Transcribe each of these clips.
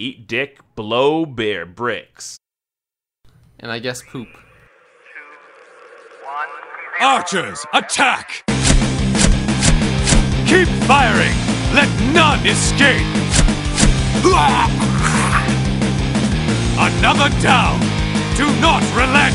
eat dick, blow bear bricks. And I guess poop. Archers, attack! Keep firing! Let none escape! Another down! Do not relent!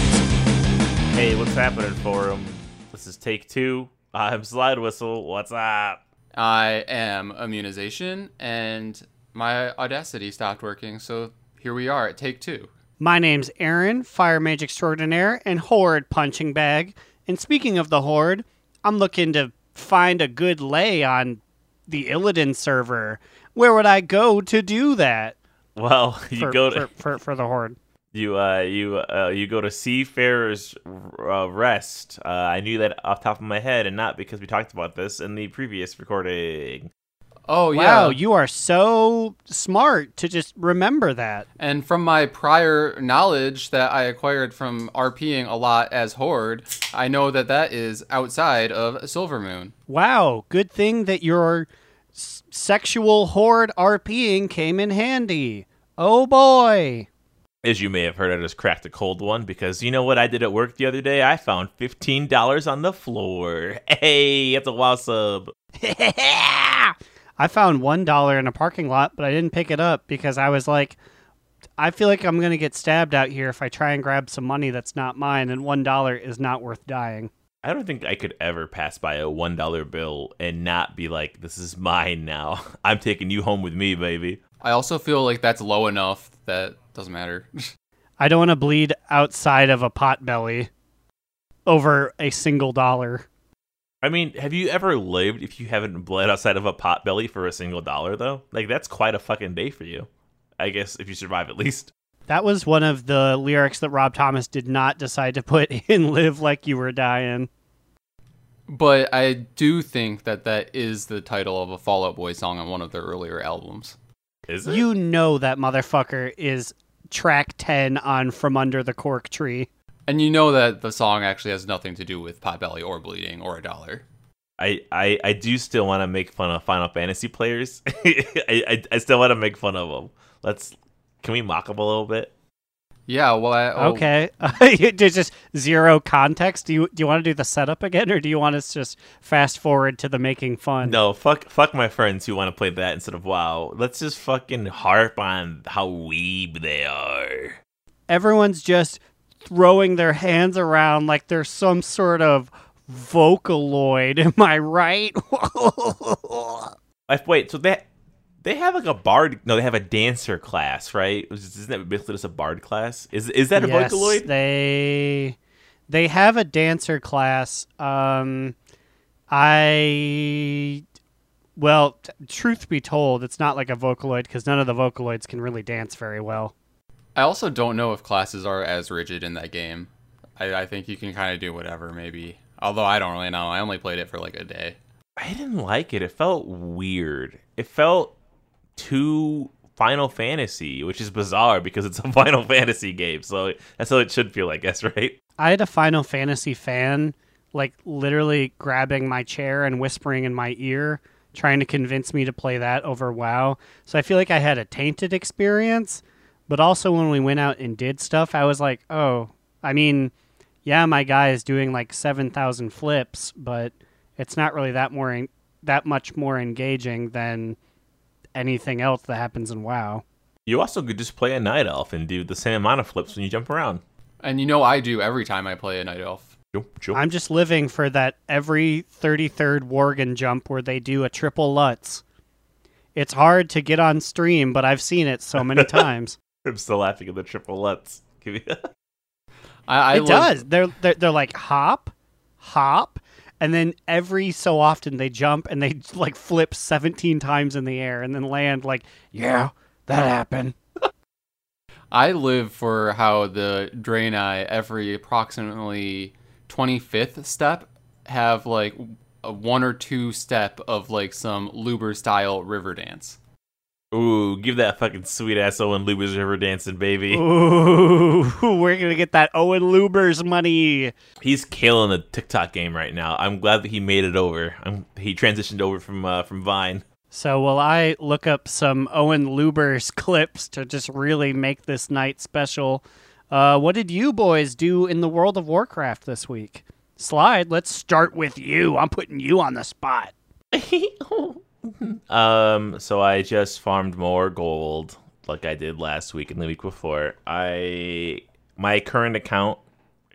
Hey, what's happening for him? This is take two. I'm Slide Whistle. What's up? I am immunization, and my Audacity stopped working, so here we are at take two. My name's Aaron, Fire Mage Extraordinaire and Horde Punching Bag. And speaking of the Horde, I'm looking to find a good lay on the Illidan server. Where would I go to do that? Well, you For, go to for, for, for the Horde. you uh you uh you go to Seafarer's uh, Rest. Uh, I knew that off the top of my head, and not because we talked about this in the previous recording. Oh, Wow, yeah. you are so smart to just remember that. And from my prior knowledge that I acquired from RPing a lot as Horde, I know that that is outside of Silvermoon. Wow, good thing that your s- sexual Horde RPing came in handy. Oh boy. As you may have heard, I just cracked a cold one because you know what I did at work the other day? I found fifteen dollars on the floor. Hey, that's a wow sub. I found one dollar in a parking lot, but I didn't pick it up because I was like, I feel like I'm gonna get stabbed out here if I try and grab some money that's not mine, and one dollar is not worth dying. I don't think I could ever pass by a one dollar bill and not be like, "This is mine now. I'm taking you home with me, baby." I also feel like that's low enough that doesn't matter. I don't want to bleed outside of a pot belly over a single dollar. I mean, have you ever lived if you haven't bled outside of a pot belly for a single dollar though? Like that's quite a fucking day for you. I guess if you survive at least. That was one of the lyrics that Rob Thomas did not decide to put in "Live Like You Were Dying." but I do think that that is the title of a Fall Out Boy song on one of their earlier albums. Is it? You know that motherfucker is track ten on "From Under the Cork Tree." And you know that the song actually has nothing to do with Potbelly or bleeding or a dollar. I, I, I do still want to make fun of Final Fantasy players. I, I, I still want to make fun of them. Let's can we mock them a little bit? Yeah, well, I, oh, Okay, there's just zero context. Do you do you want to do the setup again, or do you want us to just fast forward to the making fun? No, fuck fuck my friends who want to play that instead of WoW. Let's just fucking harp on how weeb they are. everyone's just throwing their hands around like they're some sort of vocaloid. Am I right? Wait, so they they have like a bard? No, they have a dancer class, right? Isn't that basically just a bard class? Is is that a yes, Vocaloid? they they have a dancer class. Um, I well, t- truth be told, it's not like a vocaloid because none of the vocaloids can really dance very well. I also don't know if classes are as rigid in that game. I, I think you can kind of do whatever, maybe. Although I don't really know. I only played it for like a day. I didn't like it. It felt weird. It felt too Final Fantasy, which is bizarre because it's a Final Fantasy game. So that's how it should feel, I guess, right? I had a Final Fantasy fan like literally grabbing my chair and whispering in my ear, trying to convince me to play that over WoW. So I feel like I had a tainted experience. But also when we went out and did stuff, I was like, oh, I mean, yeah, my guy is doing like seven thousand flips, but it's not really that more en- that much more engaging than anything else that happens in WoW. You also could just play a Night Elf and do the same amount of flips when you jump around. And you know I do every time I play a Night Elf. Jump, jump. I'm just living for that every 33rd Worgen jump where they do a triple Lutz. It's hard to get on stream, but I've seen it so many times. I'm still laughing at the triple lets. Give me I, I it love- does. They're, they're they're like hop, hop, and then every so often they jump and they like flip 17 times in the air and then land like, yeah, that happened. I live for how the Draenei every approximately 25th step have like a one or two step of like some Luber style river dance. Ooh, give that fucking sweet ass Owen Lubers River dancing, baby. Ooh, we're gonna get that Owen Lubers money. He's killing the TikTok game right now. I'm glad that he made it over. I'm, he transitioned over from uh, from Vine. So will I look up some Owen Luber's clips to just really make this night special? Uh, what did you boys do in the World of Warcraft this week? Slide, let's start with you. I'm putting you on the spot. Um, so I just farmed more gold like I did last week and the week before. I my current account,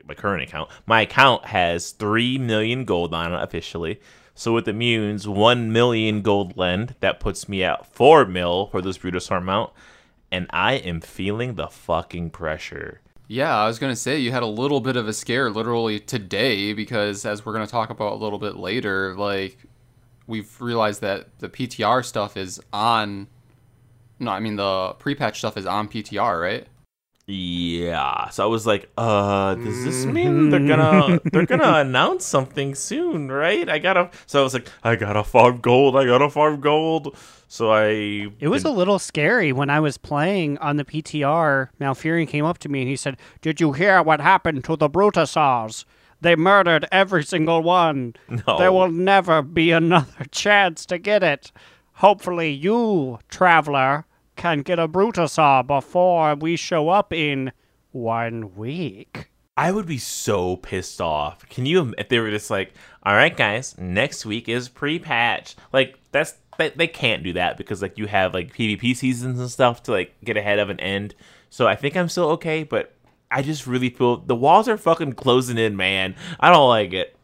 my current account, my account has three million gold on it officially. So with the immunes, one million gold lend that puts me at four mil for this Brutus Brutosaur mount, and I am feeling the fucking pressure. Yeah, I was gonna say you had a little bit of a scare literally today because as we're gonna talk about a little bit later, like we've realized that the PTR stuff is on. No, I mean the pre-patch stuff is on PTR, right? Yeah. So I was like, uh, does this mean they're gonna they're gonna announce something soon, right? I gotta so I was like, I gotta farm gold, I gotta farm gold. So I It was a little scary when I was playing on the PTR. Malfurion came up to me and he said, Did you hear what happened to the Brutosaurs? They murdered every single one. No. There will never be another chance to get it. Hopefully, you, traveler, can get a Brutosaur before we show up in one week. I would be so pissed off. Can you if they were just like, all right, guys, next week is pre-patch. Like that's they, they can't do that because like you have like PvP seasons and stuff to like get ahead of an end. So I think I'm still okay, but I just really feel the walls are fucking closing in, man. I don't like it.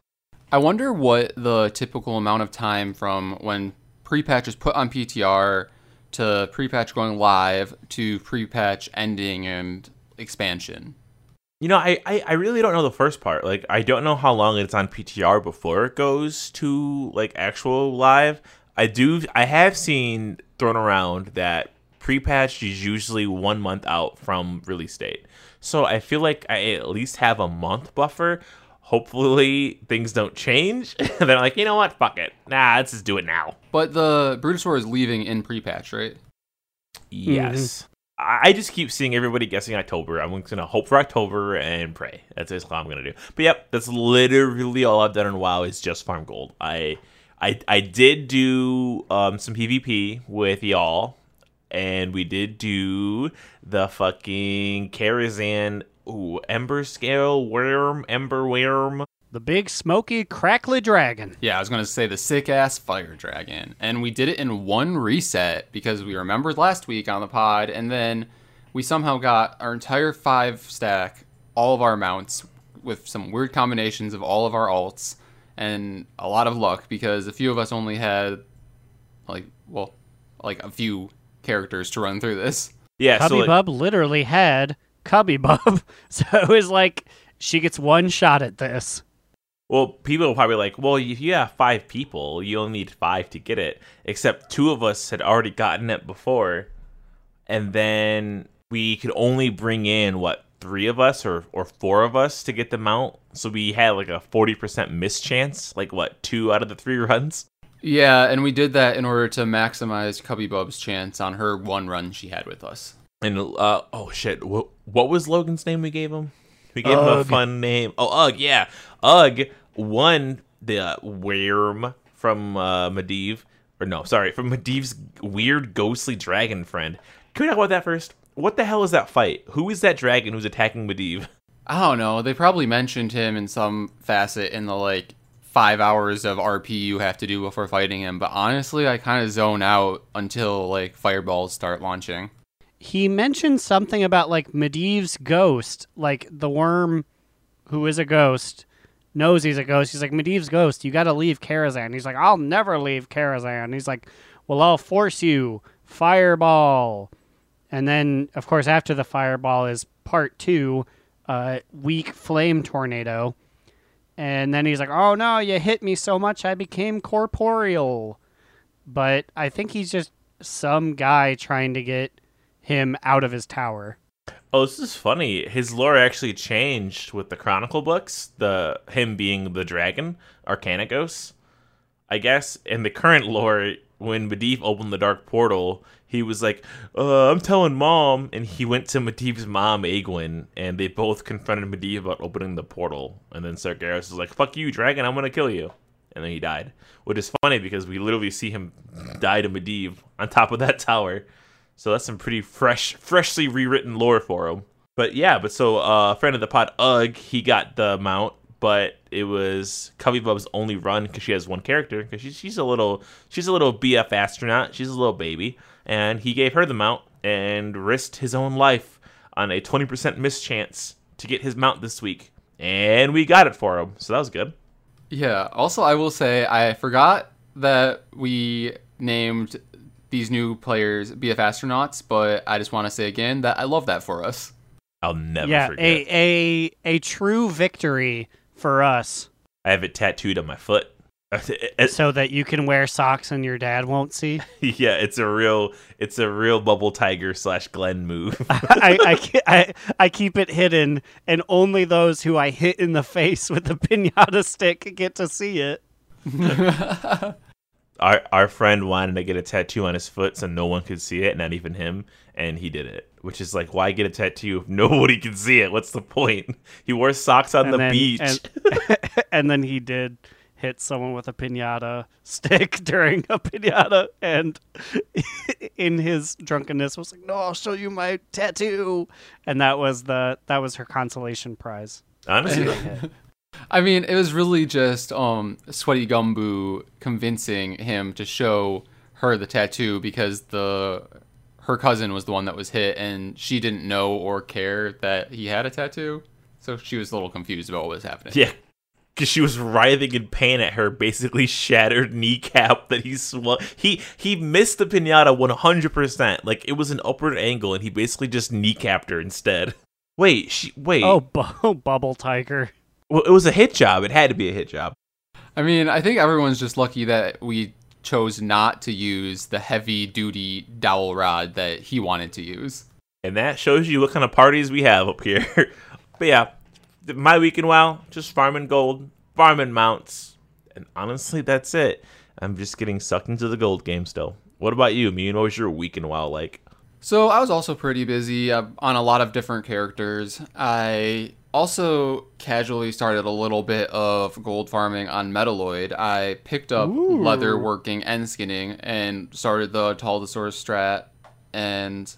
I wonder what the typical amount of time from when pre-patch is put on PTR to pre-patch going live to pre-patch ending and expansion. You know, I, I, I really don't know the first part. Like, I don't know how long it's on PTR before it goes to like actual live. I do. I have seen thrown around that pre-patch is usually one month out from release date. So I feel like I at least have a month buffer. Hopefully things don't change. and then I'm like, you know what? Fuck it. Nah, let's just do it now. But the Brutosaur is leaving in pre-patch, right? Yes. I I just keep seeing everybody guessing October. I'm just gonna hope for October and pray. That's just all I'm gonna do. But yep, that's literally all I've done in WoW is just farm gold. I I I did do um, some PvP with y'all, and we did do the fucking Karazhan ooh Ember Scale Worm Ember Worm. The big, smoky, crackly dragon. Yeah, I was gonna say the sick ass fire dragon, and we did it in one reset because we remembered last week on the pod, and then we somehow got our entire five stack, all of our mounts with some weird combinations of all of our alts, and a lot of luck because a few of us only had like well, like a few characters to run through this. Yeah, so like, Bub literally had Cubby Bub. So it was like she gets one shot at this. Well, people are probably like, well, if you have five people, you only need five to get it. Except two of us had already gotten it before, and then we could only bring in what three of us or or four of us to get the mount. So we had like a forty percent miss chance, like what two out of the three runs. Yeah, and we did that in order to maximize Cubby Bub's chance on her one run she had with us. And uh, oh shit, what what was Logan's name we gave him? We gave him a fun name. Oh, Ugg, yeah, Ugg won the worm from uh, Medivh, or no, sorry, from Medivh's weird ghostly dragon friend. Can we talk about that first? What the hell is that fight? Who is that dragon who's attacking Medivh? I don't know. They probably mentioned him in some facet in the like five hours of RP you have to do before fighting him. But honestly, I kind of zone out until like fireballs start launching. He mentioned something about like Medivh's ghost, like the worm who is a ghost knows he's a ghost. He's like, Medivh's ghost, you gotta leave Karazhan. He's like, I'll never leave Karazhan. He's like, Well, I'll force you. Fireball. And then, of course, after the fireball is part two, uh, weak flame tornado. And then he's like, Oh no, you hit me so much I became corporeal. But I think he's just some guy trying to get him out of his tower. Oh, this is funny. His lore actually changed with the Chronicle books. The him being the dragon, Arcanagos. I guess in the current lore, when Medivh opened the Dark Portal, he was like, uh, "I'm telling mom," and he went to Medivh's mom, Aegwynn, and they both confronted Medivh about opening the portal. And then Sargeras was like, "Fuck you, dragon! I'm gonna kill you." and then he died. Which is funny because we literally see him die to Medivh on top of that tower. So that's some pretty fresh, freshly rewritten lore for him. But yeah, but so uh, friend of the pod, Ugg, he got the mount, but it was Cubby Bub's only run because she has one character because she's she's a little she's a little BF astronaut, she's a little baby, and he gave her the mount and risked his own life on a twenty percent mischance to get his mount this week, and we got it for him, so that was good. Yeah. Also, I will say I forgot that we named these new players BF astronauts, but I just want to say again that I love that for us. I'll never yeah, forget. a a a true victory for us, I have it tattooed on my foot. It's- so that you can wear socks and your dad won't see. yeah, it's a real it's a real bubble tiger slash Glenn move. I, I, I, I keep it hidden, and only those who I hit in the face with the pinata stick get to see it. our our friend wanted to get a tattoo on his foot so no one could see it, not even him, and he did it. Which is like, why get a tattoo if nobody can see it? What's the point? He wore socks on And the then- beach. and, and then he did hit someone with a pinata stick during a pinata, and in his drunkenness was like, "No, I'll show you my tattoo," and that was the that was her consolation prize. Honestly, I mean, it was really just um Sweaty Gumbo convincing him to show her the tattoo because the her cousin was the one that was hit and she didn't know or care that he had a tattoo. So she was a little confused about what was happening. yeah, because she was writhing in pain at her basically shattered kneecap that he swung. He he missed the pinata one hundred percent. Like it was an upward angle, and he basically just kneecapped her instead. Wait, she wait. Oh, bu- oh, bubble tiger. well, it was a hit job. It had to be a hit job. I mean, I think everyone's just lucky that we chose not to use the heavy duty dowel rod that he wanted to use. And that shows you what kind of parties we have up here. but yeah, th- my week in WoW, just farming gold, farming mounts. And honestly, that's it. I'm just getting sucked into the gold game still. What about you, me? What was your week in WoW like? So I was also pretty busy uh, on a lot of different characters. I also casually started a little bit of gold farming on Metalloid. I picked up leather working and skinning and started the Taldosaurus strat. And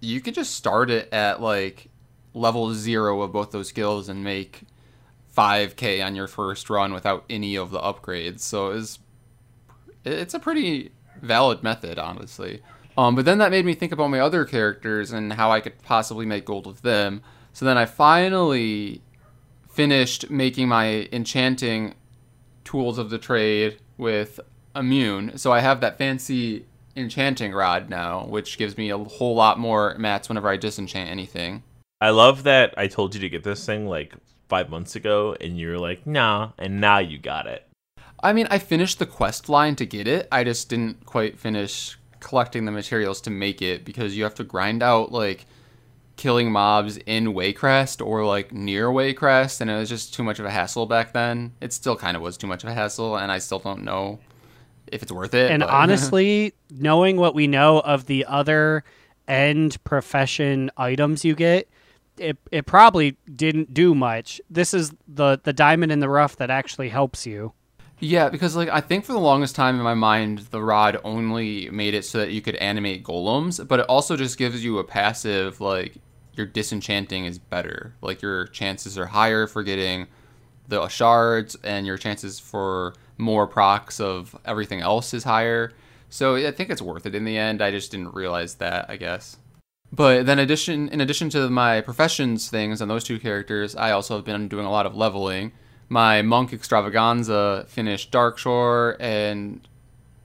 you could just start it at like level zero of both those skills and make 5k on your first run without any of the upgrades. So it's it's a pretty valid method, honestly. Um, but then that made me think about my other characters and how I could possibly make gold with them. So then I finally finished making my enchanting tools of the trade with immune. So I have that fancy enchanting rod now, which gives me a whole lot more mats whenever I disenchant anything. I love that I told you to get this thing like five months ago, and you're like, nah, and now you got it. I mean, I finished the quest line to get it. I just didn't quite finish collecting the materials to make it because you have to grind out like killing mobs in Waycrest or like near Waycrest, and it was just too much of a hassle back then. It still kind of was too much of a hassle, and I still don't know if it's worth it. And but- honestly, knowing what we know of the other end profession items you get, it it probably didn't do much. This is the the diamond in the rough that actually helps you. Yeah, because like I think for the longest time in my mind, the rod only made it so that you could animate golems, but it also just gives you a passive like your disenchanting is better. Like your chances are higher for getting the shards, and your chances for more procs of everything else is higher. So I think it's worth it in the end. I just didn't realize that, I guess. But then addition in addition to my professions things and those two characters, I also have been doing a lot of leveling. My monk extravaganza finished Darkshore and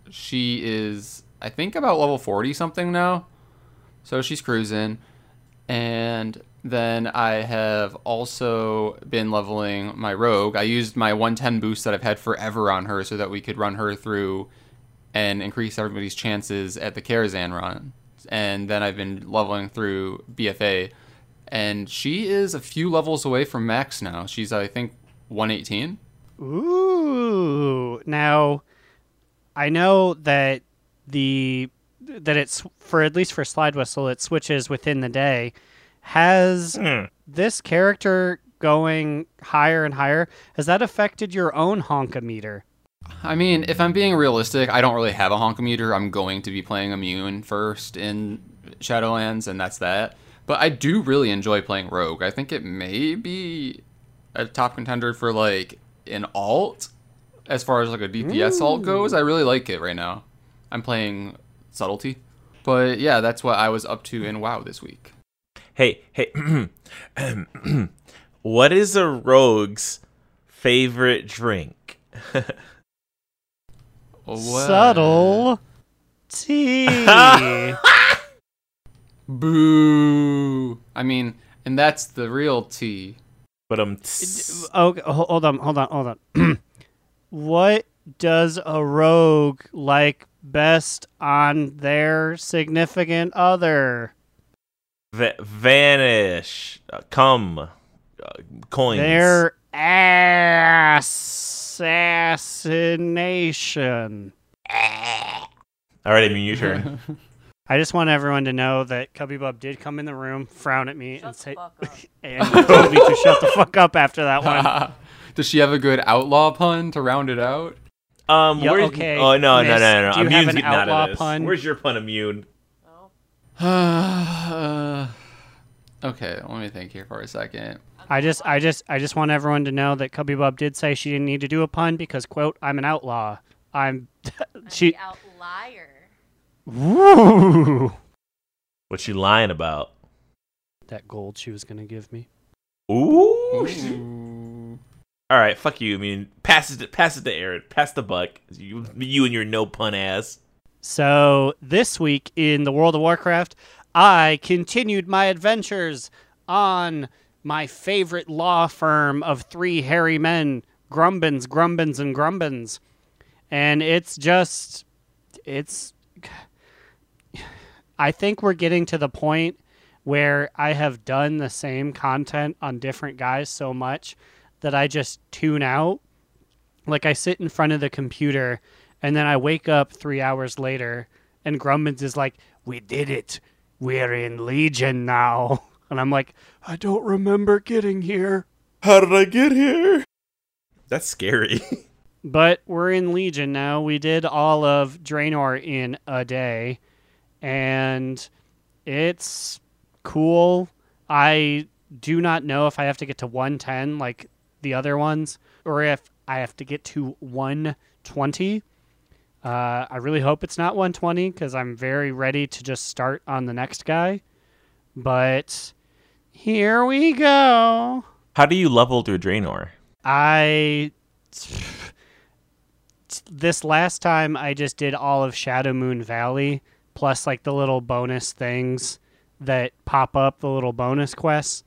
she is I think about level 40 something now. So she's cruising. And then I have also been leveling my rogue. I used my 110 boost that I've had forever on her so that we could run her through and increase everybody's chances at the Karazhan run. And then I've been leveling through BFA. And she is a few levels away from max now. She's, I think, 118. Ooh. Now, I know that the that it's for at least for slide whistle it switches within the day. Has Hmm. this character going higher and higher. Has that affected your own honkometer? I mean, if I'm being realistic, I don't really have a honkometer. I'm going to be playing Immune first in Shadowlands, and that's that. But I do really enjoy playing Rogue. I think it may be a top contender for like an alt as far as like a DPS alt goes. I really like it right now. I'm playing Subtlety. But yeah, that's what I was up to in WoW this week. Hey, hey, what is a rogue's favorite drink? What? Subtle tea. Boo. I mean, and that's the real T. But um, oh, Okay, hold on, hold on, hold on. what does a rogue like best on their significant other? va- vanish, uh, come, uh, coins. Their assassination. All right, I mean, your turn. I just want everyone to know that Cubby Bub did come in the room, frown at me, and say, and told me to shut the fuck up after that one. Does she have a good outlaw pun to round it out? Um, Yeah, where's, okay, Oh no, no, Miss, no, no, do no. you have Immune's an outlaw pun? Where's your pun, immune? Uh, okay, let me think here for a second. I just, I just, I just want everyone to know that Cubby Bub did say she didn't need to do a pun because, quote, I'm an outlaw. I'm, she, The outlier. woo, What you lying about? that gold she was gonna give me. Ooh. Ooh. All right, fuck you. I mean, pass it, to, pass it to Aaron. Pass the buck. You, you and your no pun ass. So this week in the World of Warcraft, I continued my adventures on my favorite law firm of three hairy men, Grumbins, Grumbins, and Grumbins. And it's just, it's. I think we're getting to the point where I have done the same content on different guys so much that I just tune out. Like I sit in front of the computer and then I wake up three hours later and Grumbins is like, We did it. We're in Legion now. And I'm like, I don't remember getting here. How did I get here? That's scary. But we're in Legion now. We did all of Draenor in a day, and it's cool. I do not know if I have to get to 110 like the other ones, or if I have to get to 120. Uh, I really hope it's not 120 because I'm very ready to just start on the next guy. But here we go. How do you level through Draenor? I this last time I just did all of Shadowmoon Valley plus like the little bonus things that pop up, the little bonus quests,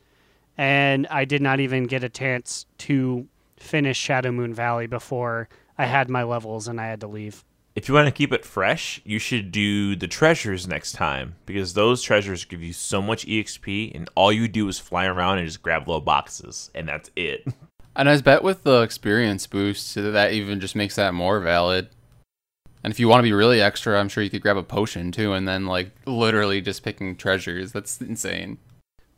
and I did not even get a chance to finish Shadowmoon Valley before I had my levels and I had to leave. If you want to keep it fresh, you should do the treasures next time because those treasures give you so much EXP, and all you do is fly around and just grab little boxes, and that's it. And I bet with the experience boost, that even just makes that more valid. And if you want to be really extra, I'm sure you could grab a potion too, and then like literally just picking treasures. That's insane.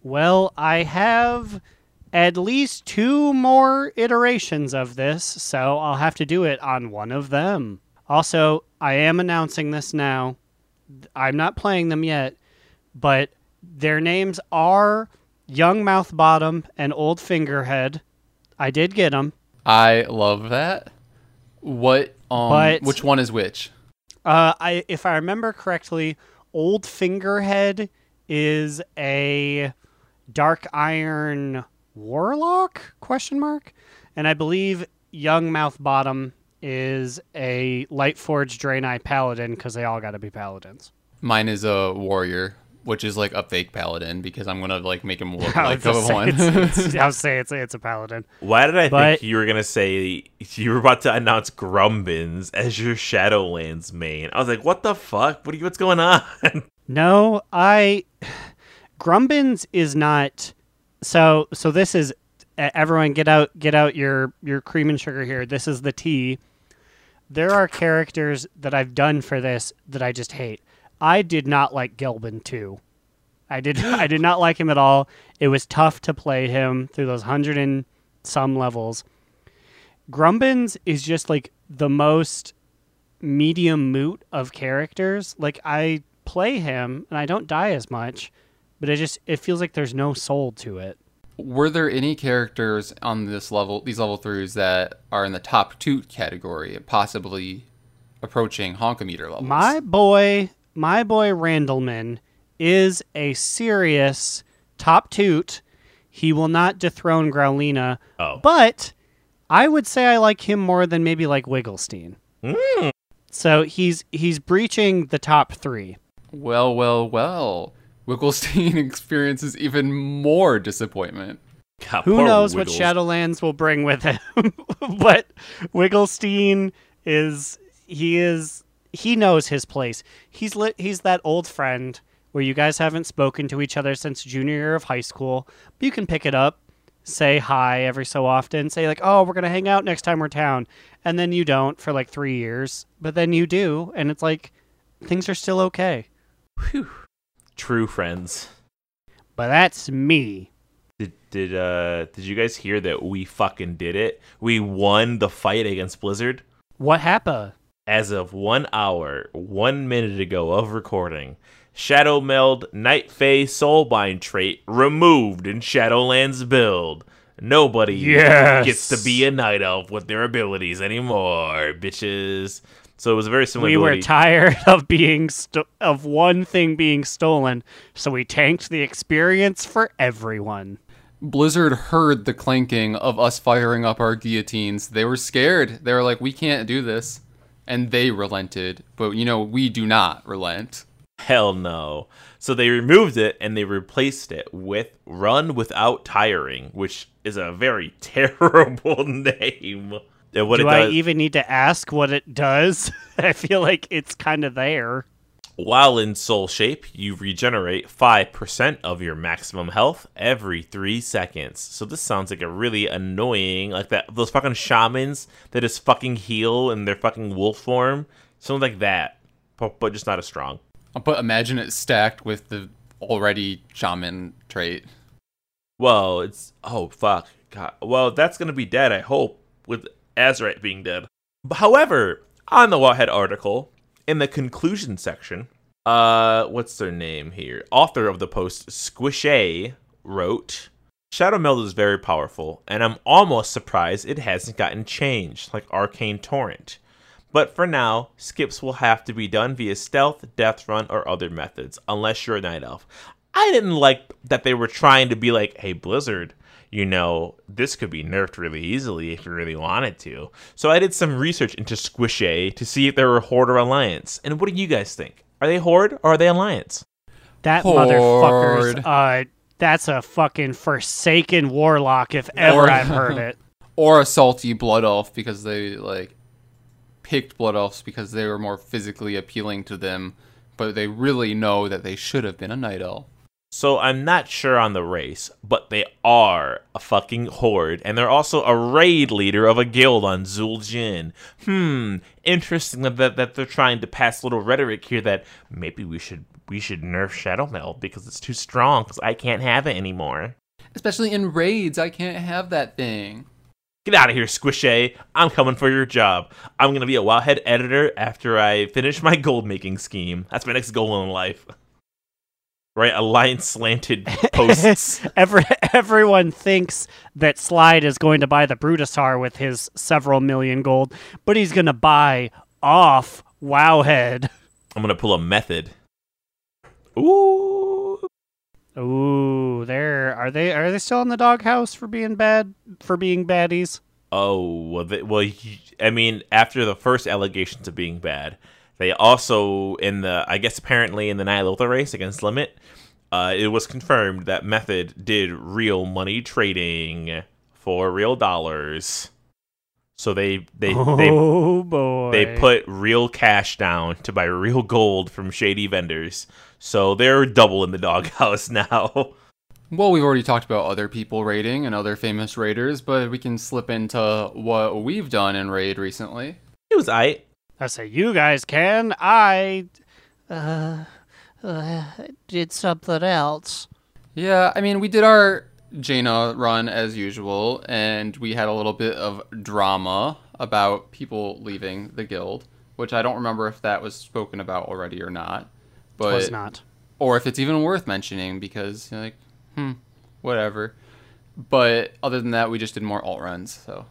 Well, I have at least two more iterations of this, so I'll have to do it on one of them. Also, I am announcing this now. I'm not playing them yet, but their names are Young Mouth Bottom and Old Fingerhead. I did get them. I love that. What? Um, But- which one is which? Uh, I, if I remember correctly, Old Fingerhead is a Dark Iron Warlock? Question mark. And I believe Young Mouth Bottom is a light Lightforged Draenei Paladin because they all got to be paladins. Mine is a warrior, which is like a fake paladin because I'm gonna like make him look I like was a just one. it's- it's- I was saying it's, it's a paladin. Why did I But- think you were gonna say you were about to announce Grumbins as your Shadowlands main? I was like, what the fuck? What are you, what's going on? No, I Grumbins is not so so this is everyone get out get out your your cream and sugar here. This is the tea. There are characters that I've done for this that I just hate. I did not like Gelbin 2. I did I did not like him at all. It was tough to play him through those hundred and some levels. Grumbins is just like the most medium moot of characters. Like I play him and I don't die as much, but it just it feels like there's no soul to it. Were there any characters on this level, these level threes, that are in the top two category, possibly approaching honkometer levels? My boy, my boy Randleman is a serious top toot. He will not dethrone Growlina, Oh. but I would say I like him more than maybe like Wigglestein. Hmm. So he's he's breaching the top three. Well, well, well. Wigglestein experiences even more disappointment. God, Who poor knows what Shadowlands will bring with him? but Wigglestein is he is he knows his place. He's lit, he's that old friend where you guys haven't spoken to each other since junior year of high school. But you can pick it up, say hi every so often, say like, "Oh, we're gonna hang out next time we're town," and then you don't for like three years, but then you do, and it's like things are still okay. True friends. But that's me. Did did uh did you guys hear that we fucking did it? We won the fight against Blizzard. What happened? As of one hour, one minute ago of recording, Shadowmeld Night Fae Soulbind trait removed in Shadowlands build. Nobody Yes. gets to be a night elf with their abilities anymore, bitches. So it was a very similar. we were tired of being sto- of one thing being stolen, so we tanked the experience for everyone. Blizzard heard the clanking of us firing up our guillotines. They were scared. They were like, we can't do this. And they relented. But, you know, we do not relent. Hell no. So they removed it and they replaced it with Run Without Tiring, which is a very terrible name. And what Do it I does, even need to ask what it does? I feel like it's kind of there. while in soul shape, you regenerate 5% of your maximum health every 3 seconds. So this sounds like a really annoying, like that those fucking shamans that just fucking heal in their fucking wolf form. Something like that, but, but just not as strong. Uh, but imagine it stacked with the already shaman trait. Well, it's oh fuck. God. Well, that's gonna be dead. I hope with Azerite being dead. However, on the Wowhead article in the conclusion section, uh, what's their name here? Author of the post, Squishay, wrote. Shadowmeld is very powerful, and I'm almost surprised it hasn't gotten changed like Arcane Torrent. But for now, skips will have to be done via stealth, death run, or other methods, unless you're a night elf. I didn't like that they were trying to be like, hey, Blizzard, you know, this could be nerfed really easily if you really wanted to. So I did some research into Squishay to see if they were Horde or Alliance. And what do you guys think? Are they Horde or are they Alliance? That Horde. motherfucker's uh that's a fucking forsaken warlock if ever Or- I've heard it. Or a salty blood elf because they, like, picked blood elves because they were more physically appealing to them. But they really know that they should have been a night elf. So I'm not sure on the race, but they are a fucking horde, and they're also a raid leader of a guild on Zul'jin. Hmm, interesting that, that they're trying to pass little rhetoric here that maybe we should we should nerf Shadowmeld because it's too strong because I can't have it anymore. Especially in raids, I can't have that thing. Get out of here, Squishay. I'm coming for your job. I'm gonna be a Wowhead editor after I finish my gold making scheme. That's my next goal in life. Right, A line slanted posts. Every, everyone thinks that Slide is going to buy the Brutosaur with his several million gold, but he's going to buy off Wowhead. I'm gonna pull a method. Ooh, Ooh, there are they are they still in the doghouse for being bad for being baddies? oh well. They, well, I mean, after the first allegations of being bad, they also in the I guess apparently in the Ny'alotha race against Limit, uh, it was confirmed that Method did real money trading for real dollars. So they they they oh boy. They put real cash down to buy real gold from shady vendors. So they're double in the doghouse now. Well, we've already talked about other people raiding and other famous raiders, but we can slip into what we've done in raid recently. It was I. I say you guys can. I uh did something else. Yeah, I mean, we did our Jaina run as usual, and we had a little bit of drama about people leaving the guild, which I don't remember if that was spoken about already or not. But was not. or if it's even worth mentioning because you're like, hmm, whatever. But other than that, we just did more alt runs. So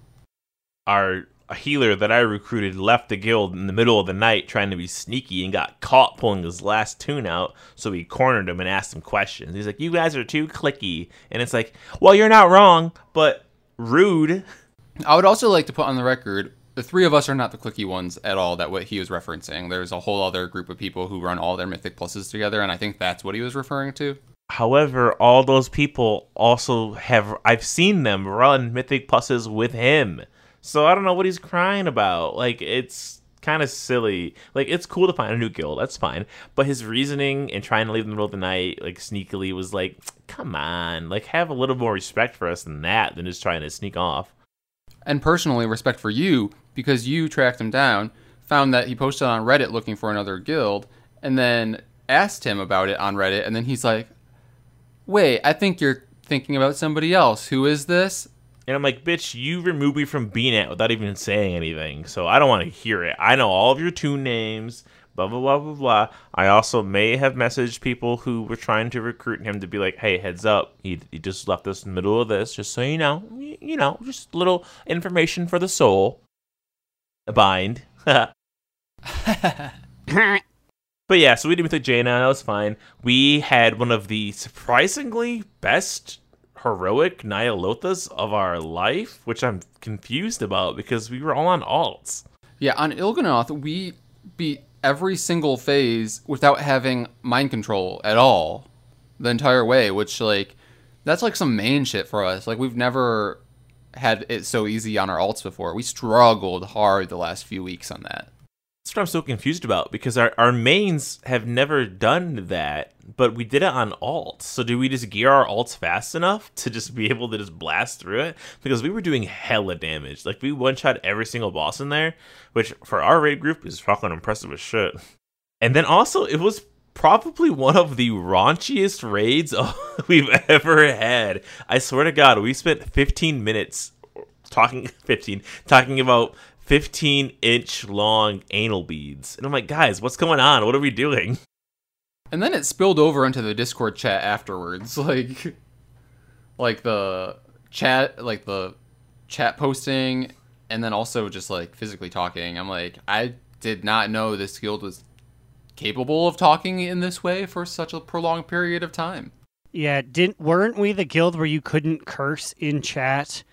Our healer that I recruited left the guild in the middle of the night trying to be sneaky and got caught pulling his last tune out. So we cornered him and asked him questions. He's like, "You guys are too clicky," and it's like, "Well, you're not wrong, but rude." I would also like to put on the record the three of us are not the clicky ones at all. That what he was referencing. There's a whole other group of people who run all their mythic pluses together, and I think that's what he was referring to. However, all those people also have I've seen them run mythic pluses with him. So I don't know what he's crying about. Like it's kind of silly. Like it's cool to find a new guild, that's fine. But his reasoning and trying to leave in the middle of the night, like sneakily, was like, come on, like have a little more respect for us than that, than just trying to sneak off. and personally respect for you because you tracked him down, found that he posted on Reddit looking for another guild, and then asked him about it on Reddit, and then he's like, "Wait, I think you're thinking about somebody else. Who is this?" And I'm like, bitch, you removed me from BNet without even saying anything. So I don't want to hear it. I know all of your tune names, blah, blah, blah, blah, blah. I also may have messaged people who were trying to recruit him to be like, hey, heads up. He, he just left us in the middle of this, just so you know. You know, just a little information for the soul. A bind. but yeah, so we did Mythic Jaina. That was fine. We had one of the surprisingly best heroic Ny'alothas of our life, which I'm confused about because we were all on alts. Yeah, on Il'gynoth, we beat every single phase without having mind control at all the entire way, which, like, that's like some main shit for us. Like, we've never had it so easy on our alts before. We struggled hard the last few weeks on that. That's what I'm so confused about because our, our mains have never done that, but we did it on alts. So do we just gear our alts fast enough to just be able to just blast through it? Because we were doing hella damage. Like we one shot every single boss in there, which for our raid group is fucking impressive as shit. And then also it was probably one of the raunchiest raids we've ever had. I swear to God, we spent 15 minutes talking 15 talking about 15 inch long anal beads. And I'm like, guys, what's going on? What are we doing? And then it spilled over into the Discord chat afterwards. Like, like the chat, like the chat posting, and then also just like physically talking. I'm like, I did not know this guild was capable of talking in this way for such a prolonged period of time. Yeah, didn't weren't we the guild where you couldn't curse in chat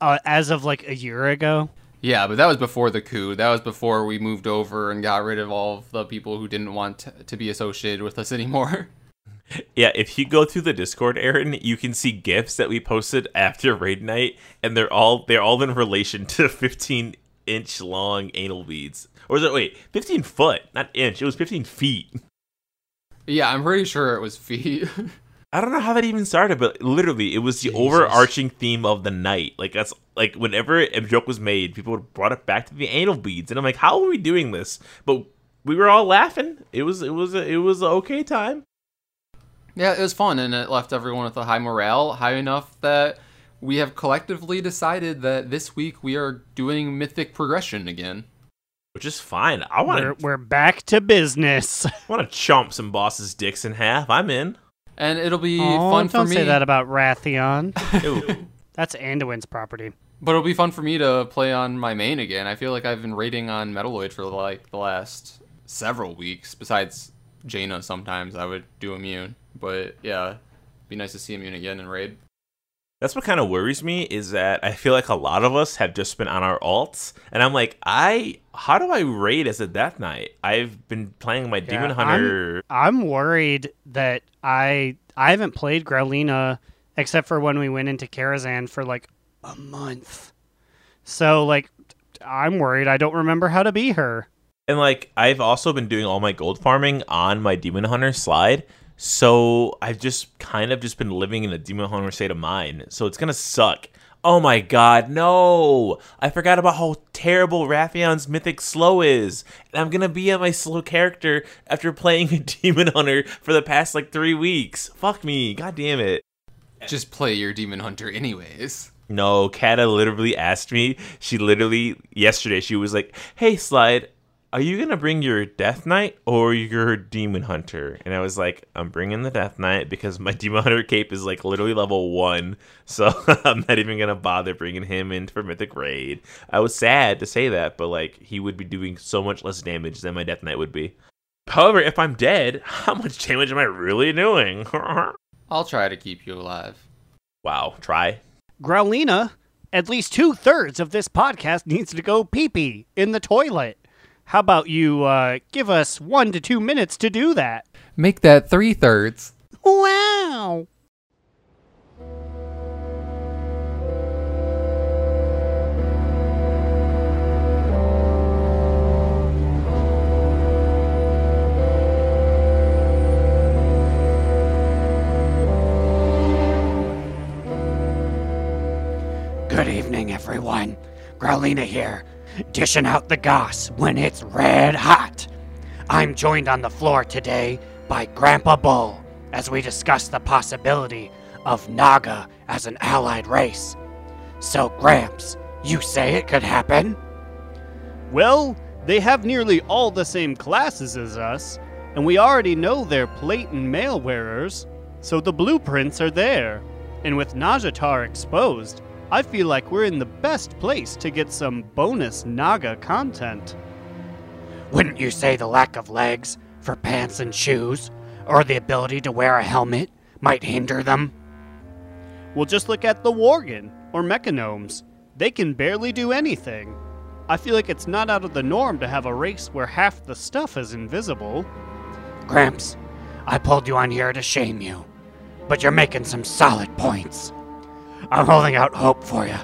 uh, as of like a year ago? Yeah, but that was before the coup. That was before we moved over and got rid of all of the people who didn't want to, be associated with us anymore. Yeah, if you go through the Discord, Aaron, you can see gifs that we posted after raid night, and they're all they're all in relation to 15 inch long anal beads. Or is it wait, 15 foot, not inch? It was 15 feet. yeah, I'm pretty sure it was feet. I don't know how that even started, but literally, it was the overarching theme of the night. Like that's like whenever a joke was made, people would brought it back to the anal beads, and I'm like, how are we doing this? But we were all laughing. It was it was a, it was an okay time. Yeah, it was fun, and it left everyone with a high morale, high enough that we have collectively decided that this week we are doing mythic progression again. Which is fine. I want We're, we're back to business. I want to chomp some bosses' dicks in half. I'm in. And it'll be Oh, fun for me. don't say that about Wrathion. That's Anduin's property. But it'll be fun for me to play on my main again. I feel like I've been raiding on Metalloid for like the last several weeks. Besides Jaina, sometimes I would do immune. But yeah, be nice to see immune again in raid. That's what kind of worries me is that I feel like a lot of us have just been on our alts, and I'm like, I how do I raid as a Death Knight? I've been playing my Demon Yeah, Hunter. I'm worried that I I haven't played Growlina except for when we went into Karazhan for like a month. So like I'm worried I don't remember how to be her. And like I've also been doing all my gold farming on my Demon Hunter slide. So I've just kind of just been living in a Demon Hunter state of mind. So it's gonna suck Oh my god, no! I forgot about how terrible Wrathion's mythic slow is. And I'm gonna be at my slow character after playing a Demon Hunter for the past like three weeks. Fuck me, god damn it. Just play your demon hunter anyways. No, Kata literally asked me. She literally yesterday she was like, "Hey, Slide, are you gonna bring your Death Knight or your Demon Hunter?" And I was like, "I'm bringing the Death Knight because my Demon Hunter cape is like literally level one, so I'm not even gonna bother bringing him in for Mythic Raid." I was sad to say that, but like he would be doing so much less damage than my Death Knight would be. However, if I'm dead, how much damage am I really doing? I'll try to keep you alive. wow, try. Growlina, at least two thirds of this podcast needs to go pee pee in the toilet. How about you uh, give us one to two minutes to do that? Make that three thirds. Wow. Good evening, everyone. Growlina here, dishing out the goss when it's red hot. I'm joined on the floor today by Grandpa Bull as we discuss the possibility of Naga as an allied race. So, Gramps, you say it could happen? Well, they have nearly all the same classes as us, and we already know they're plate and mail wearers, so the blueprints are there. And with Nazjatar exposed, I feel like we're in the best place to get some bonus Naga content. Wouldn't you say the lack of legs for pants and shoes, or the ability to wear a helmet, might hinder them? Well, just look at the Worgen or Mechagnomes. They can barely do anything. I feel like it's not out of the norm to have a race where half the stuff is invisible. Gramps, I pulled you on here to shame you, but you're making some solid points. I'm holding out hope for you.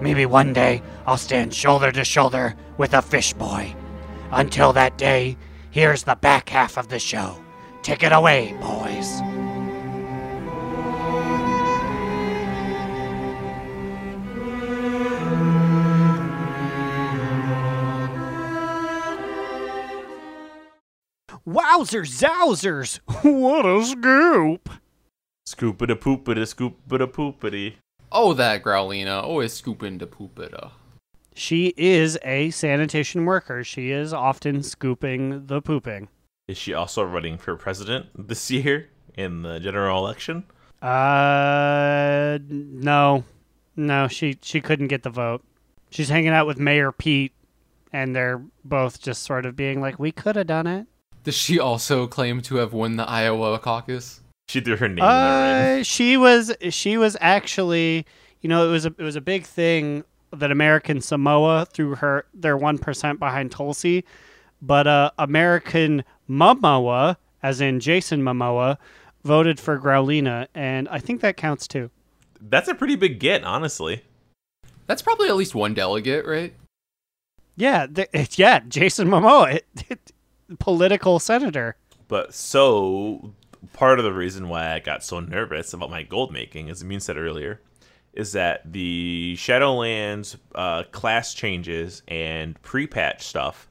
Maybe one day I'll stand shoulder to shoulder with a fish boy. Until that day, here's the back half of the show. Take it away, boys. Wowzers, zowzers! What a scoop! Scoopity poopity scoopity poopity. Oh, that Growlina, always scooping to poopita. She is a sanitation worker. She is often scooping the pooping. Is she also running for president this year in the general election? Uh, no, no, she she couldn't get the vote. She's hanging out with Mayor Pete, and they're both just sort of being like, "We could have done it." Does she also claim to have won the Iowa caucus? She threw her name in the ring. Uh, she was she was actually, you know, it was a it was a big thing that American Samoa threw her their one percent behind Tulsi, but uh, American Momoa, as in Jason Momoa, voted for Growlina, and I think that counts too. That's a pretty big get, honestly. That's probably at least one delegate, right? Yeah, th- it's, yeah, Jason Momoa, it, it, political senator. But so part of the reason why I got so nervous about my gold making, as Immune said earlier, is that the Shadowlands uh, class changes and pre-patch stuff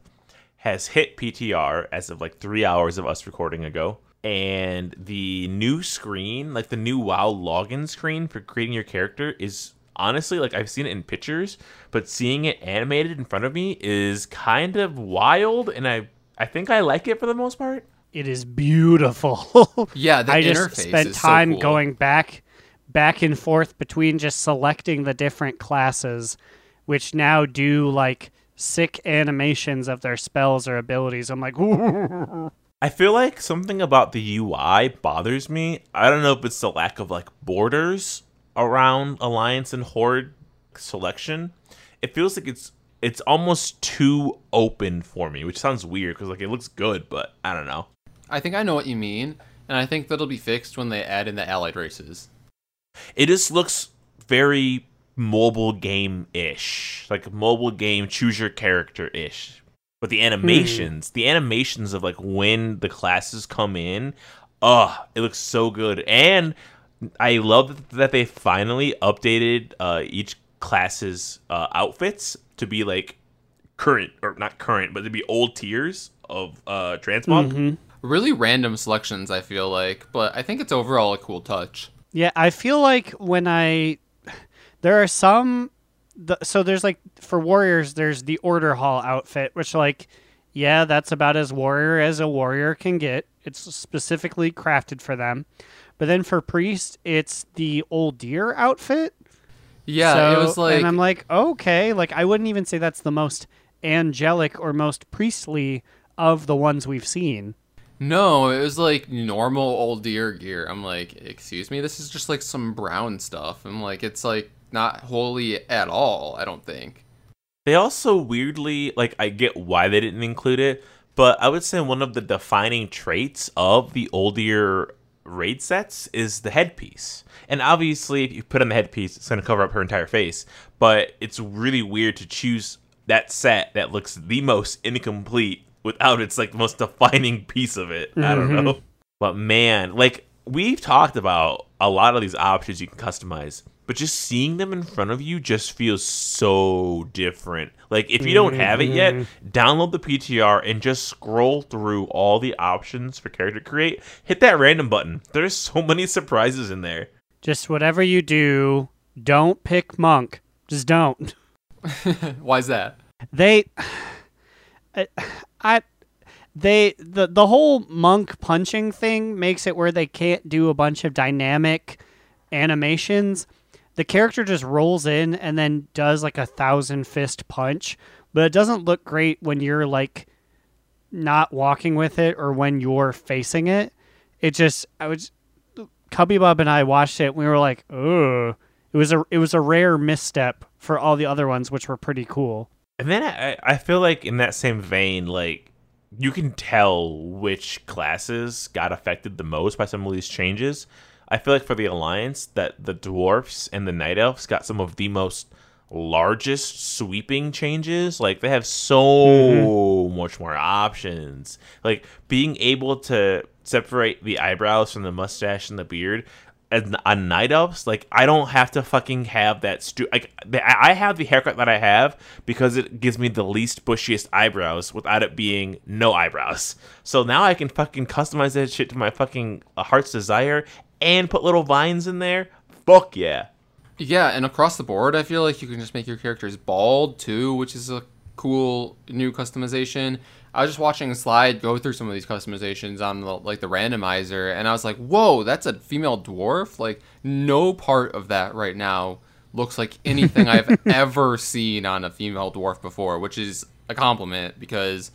has hit PTR as of like three hours of us recording ago. And the new screen, like the new WoW login screen for creating your character, is honestly like I've seen it in pictures, but seeing it animated in front of me is kind of wild, and I I think I like it for the most part. It is beautiful. Yeah, the I just spent is so time cool. going back back and forth between just selecting the different classes which now do like sick animations of their spells or abilities. I'm like, I feel like something about the UI bothers me. I don't know if it's the lack of like borders around Alliance and Horde selection. It feels like it's it's almost too open for me, which sounds weird because like it looks good, but I don't know. I think I know what you mean, and I think that'll be fixed when they add in the allied races. It just looks very mobile game ish, like mobile game choose your character ish. But the animations, the animations of like when the classes come in, oh, it looks so good. And I love that they finally updated uh, each classes uh, outfits to be like current or not current, but to be old tiers of uh, transmog. Really random selections, I feel like, but I think it's overall a cool touch. Yeah, I feel like when I there are some the, so there's like for warriors there's the order hall outfit which like yeah, that's about as warrior as a warrior can get. It's specifically crafted for them. But then for priest, it's the old deer outfit. Yeah, So- it was like and I'm like, okay, like I wouldn't even say that's the most angelic or most priestly of the ones we've seen. No, it was like normal old deer gear. I'm like, excuse me, this is just like some brown stuff. I'm like, it's like not holy at all. I don't think. They also weirdly like I get why they didn't include it, but I would say one of the defining traits of the older raid sets is the headpiece. And obviously, if you put on the headpiece, it's going to cover up her entire face. But it's really weird to choose that set that looks the most incomplete without its like the most defining piece of it. I don't mm-hmm. know. But man, like we've talked about a lot of these options you can customize, but just seeing them in front of you just feels so different. Like if you don't have it yet, mm-hmm. download the PTR and just scroll through all the options for character create. Hit that random button. There's so many surprises in there. Just whatever you do, don't pick monk. Just don't. Why's that? They I, I they the the whole monk punching thing makes it where they can't do a bunch of dynamic animations. The character just rolls in and then does like a thousand fist punch, but it doesn't look great when you're like not walking with it or when you're facing it. It just I was Cubby Bub and I watched it and we were like, "Oh, it was a it was a rare misstep for all the other ones which were pretty cool." And then I, I feel like in that same vein, like you can tell which classes got affected the most by some of these changes. I feel like for the alliance, that the dwarfs and the night elves got some of the most largest sweeping changes. Like they have so mm-hmm. much more options. Like being able to separate the eyebrows from the mustache and the beard. On night elves, like I don't have to fucking have that. Stu- like I I have the haircut that I have because it gives me the least bushiest eyebrows without it being no eyebrows. So now I can fucking customize that shit to my fucking uh, heart's desire and put little vines in there. Fuck yeah. Yeah, and across the board, I feel like you can just make your characters bald too, which is a cool new customization. I was just watching Slide go through some of these customizations on the, like the randomizer, and I was like, "Whoa, that's a female dwarf!" Like, no part of that right now looks like anything I've ever seen on a female dwarf before, which is a compliment because,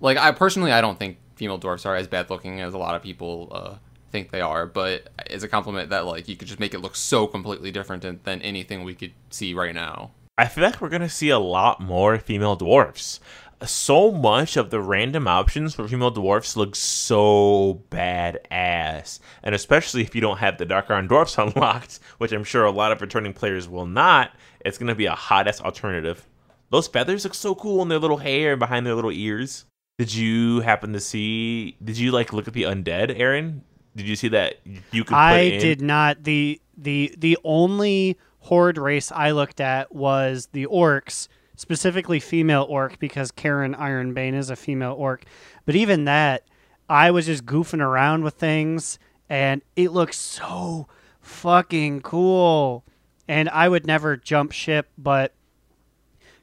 like, I personally I don't think female dwarfs are as bad looking as a lot of people uh, think they are, but it's a compliment that like you could just make it look so completely different than, than anything we could see right now. I feel like we're gonna see a lot more female dwarfs. So much of the random options for female dwarfs look so badass, and especially if you don't have the Dark Iron Dwarfs unlocked, which I'm sure a lot of returning players will not. It's gonna be a hot ass alternative. Those feathers look so cool in their little hair and behind their little ears. Did you happen to see? Did you like look at the undead, Aaron? Did you see that you could? I in, did not. the the The only horde race I looked at was the orcs, specifically female orc, because Karen Ironbane is a female orc. But even that, I was just goofing around with things, and it looks so fucking cool. And I would never jump ship, but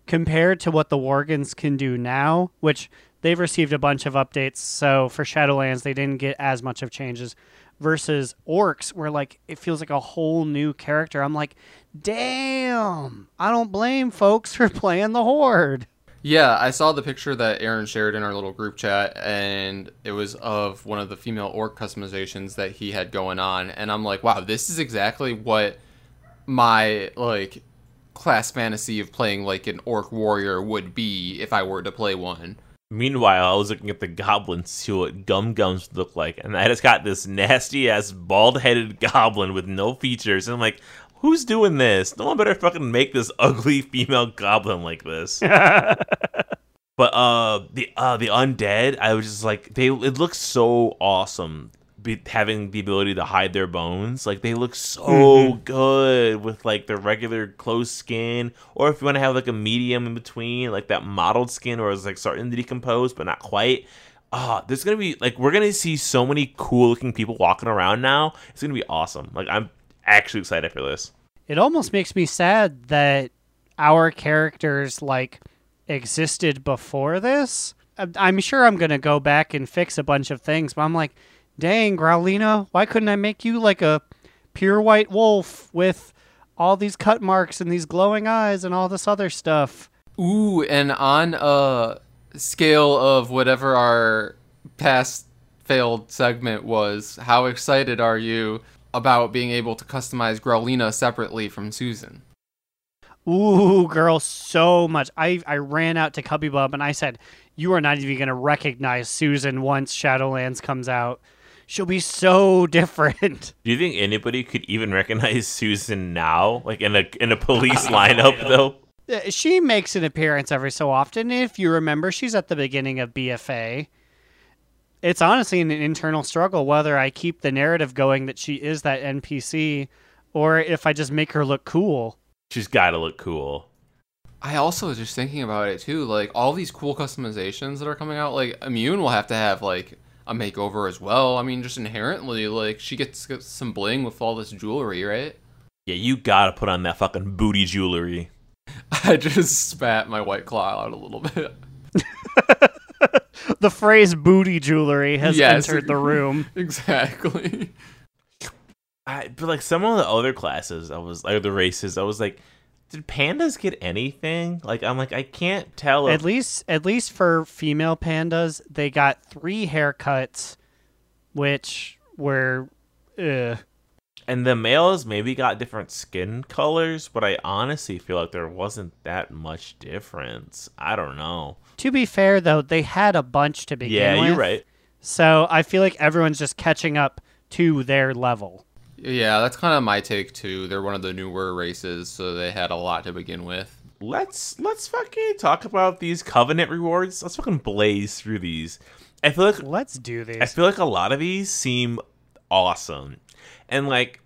compared to what the Worgens can do now, which they've received a bunch of updates. So for Shadowlands, they didn't get as much of changes. Versus orcs, where like it feels like a whole new character. I'm like, damn! I don't blame folks for playing the horde. Yeah, I saw the picture that Aaron shared in our little group chat, and it was of one of the female orc customizations that he had going on, and I'm like, wow, this is exactly what my like class fantasy of playing like an orc warrior would be if I were to play one. Meanwhile, I was looking at the goblins to see what Gum Gums look like, and I just got this nasty ass bald headed goblin with no features. And I'm like, who's doing this? No one better fucking make this ugly female goblin like this. but uh, the uh the undead, I was just like, they it looks so awesome. Be, having the ability to hide their bones. Like they look so Mm-hmm. good with like the regular closed skin, or if you want to have like a medium in between, like that mottled skin, or it's like starting to decompose but not quite. Ah, there's gonna be like we're gonna see so many cool looking people walking around now. It's gonna be awesome. Like I'm actually excited for this. It almost makes me sad that our characters like existed before this. I'm- I'm sure I'm gonna go back and fix a bunch of things, but I'm like, dang, Growlina, why couldn't I make you like a pure white wolf with all these cut marks and these glowing eyes and all this other stuff? Ooh, and on a scale of whatever our past failed segment was, how excited are you about being able to customize Growlina separately from Susan? Ooh, girl, so much. I I ran out to Cubby Bub and I said, "You are not even gonna recognize Susan once Shadowlands comes out. She'll be so different." Do you think anybody could even recognize Susan now, like in a in a police lineup though? Uh, She makes an appearance every so often. If you remember, she's at the beginning of BFA. It's honestly an internal struggle whether I keep the narrative going that she is that NPC or if I just make her look cool. She's got to look cool. I also was just thinking about it too, like all these cool customizations that are coming out. Like Immune will have to have like a makeover as well. I mean, just inherently, like she gets, gets some bling with all this jewelry, right? Yeah, you gotta put on that fucking booty jewelry. I just spat my white claw out a little bit. The phrase booty jewelry has Yes. entered the room. exactly. I, but like some of the other classes, I was like the races, I was like, did pandas get anything? Like I'm like I can't tell. If, At least, at least for female pandas, they got three haircuts, which were, uh, and the males maybe got different skin colors, but I honestly feel like there wasn't that much difference. I don't know. to be fair though, they had a bunch to begin yeah, with. Yeah, you're right. So I feel like everyone's just catching up to their level. Yeah, that's kind of my take too. They're one of the newer races, so they had a lot to begin with. Let's let's fucking talk about these covenant rewards. Let's fucking blaze through these. I feel like Let's do these. I feel like a lot of these seem awesome. And like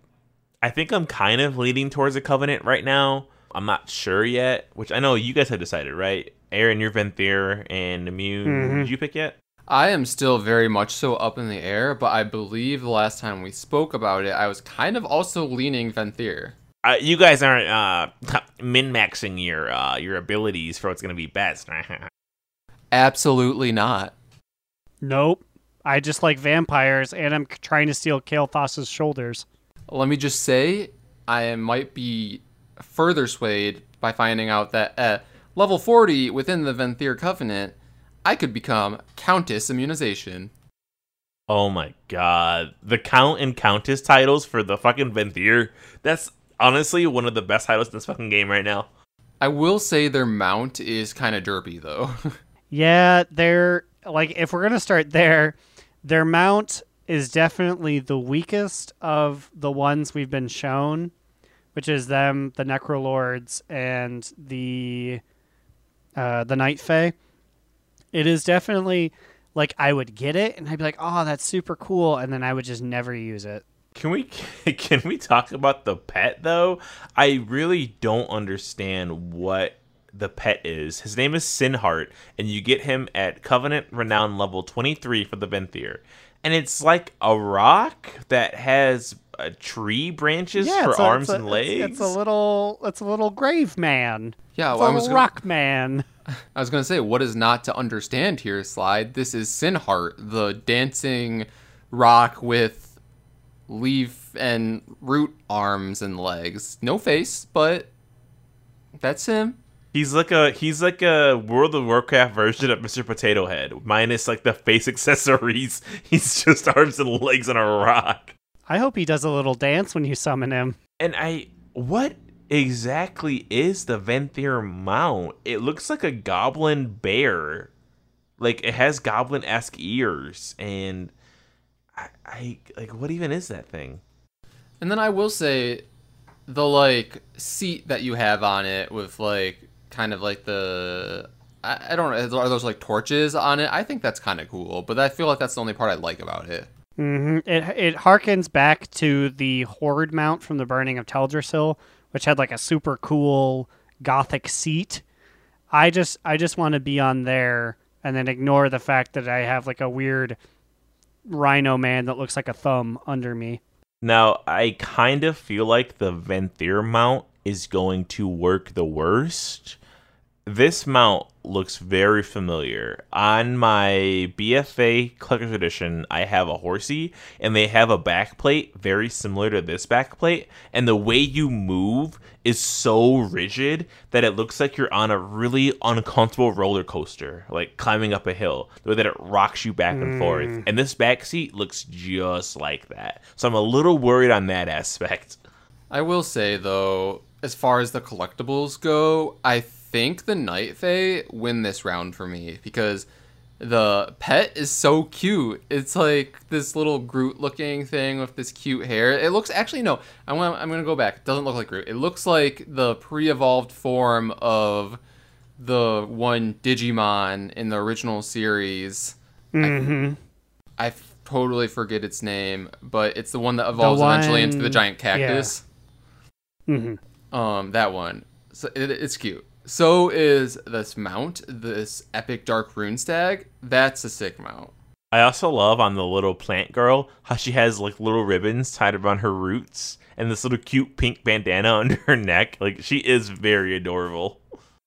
I think I'm kind of leaning towards a covenant right now. I'm not sure yet, which I know you guys have decided, right? Aaron, you're Venthyr and Immune. Mm-hmm. Did you pick yet? I am still very much so up in the air, but I believe the last time we spoke about it, I was kind of also leaning Venthyr. Uh, you guys aren't uh, min maxing your uh, your abilities for what's gonna be best. Absolutely not. nope. I just like vampires, and I'm trying to steal Kael'thas's shoulders. Let me just say, I might be further swayed by finding out that at level 40 within the Venthyr Covenant, I could become Countess Immunization. oh my god, the Count and Countess titles for the fucking Venthyr. That's honestly one of the best titles in this fucking game right now. I will say their mount is kind of derpy though. Yeah, they're like if we're gonna start there, their mount is definitely the weakest of the ones we've been shown, which is them, the Necrolords, and the uh, the Night Fae. It is definitely like I would get it and I'd be like, oh, that's super cool, and then I would just never use it. Can we can we talk about the pet though? I really don't understand what the pet is. His name is Sinheart, and you get him at Covenant Renown level 23 for the Venthyr. And it's like a rock that has uh, tree branches for a- arms a- and legs. It's, a little, it's a little grave man. yeah, It's well, a I was little gonna, rock man. I was gonna say, what is not to understand here, Slide? This is Sinheart, the dancing rock with leaf and root arms and legs. No face, but that's him. He's like a he's like a World of Warcraft version of Mr. Potato Head, minus like the face accessories. He's just arms and legs on a rock. I hope he does a little dance when you summon him. And I what exactly is the Venthyr mount? It looks like a goblin bear. Like it has goblin esque ears and I, I like what even is that thing? And then I will say, the like seat that you have on it with like kind of like the I, I don't know are those like torches on it? I think that's kind of cool, but I feel like that's the only part I like about it. hmm It it harkens back to the horde mount from the Burning of Teldrassil, which had like a super cool gothic seat. I just I just want to be on there and then ignore the fact that I have like a weird rhino man that looks like a thumb under me. Now, I kind of feel like the Venthyr mount is going to work the worst. This mount looks very familiar. On my BFA Collector's Edition, I have a horsey, and they have a backplate very similar to this backplate. And the way you move is so rigid that it looks like you're on a really uncomfortable roller coaster, like climbing up a hill. The way that it rocks you back and forth. Mm. And this back seat looks just like that. So I'm a little worried on that aspect. I will say though, as far as the collectibles go, I think the Night Fae win this round for me because the pet is so cute. It's like this little Groot looking thing with this cute hair. It looks actually no. I'm gonna, I'm gonna go back. It doesn't look like Groot. It looks like the pre-evolved form of the one Digimon in the original series. Mm-hmm. I f- totally forget its name, but it's the one that evolves eventually into the giant cactus. Mm-hmm. Um, that one. So it, it's cute. So is this mount, this epic dark rune stag. That's a sick mount. I also love on the little plant girl how she has like little ribbons tied around her roots and this little cute pink bandana under her neck. Like she is very adorable.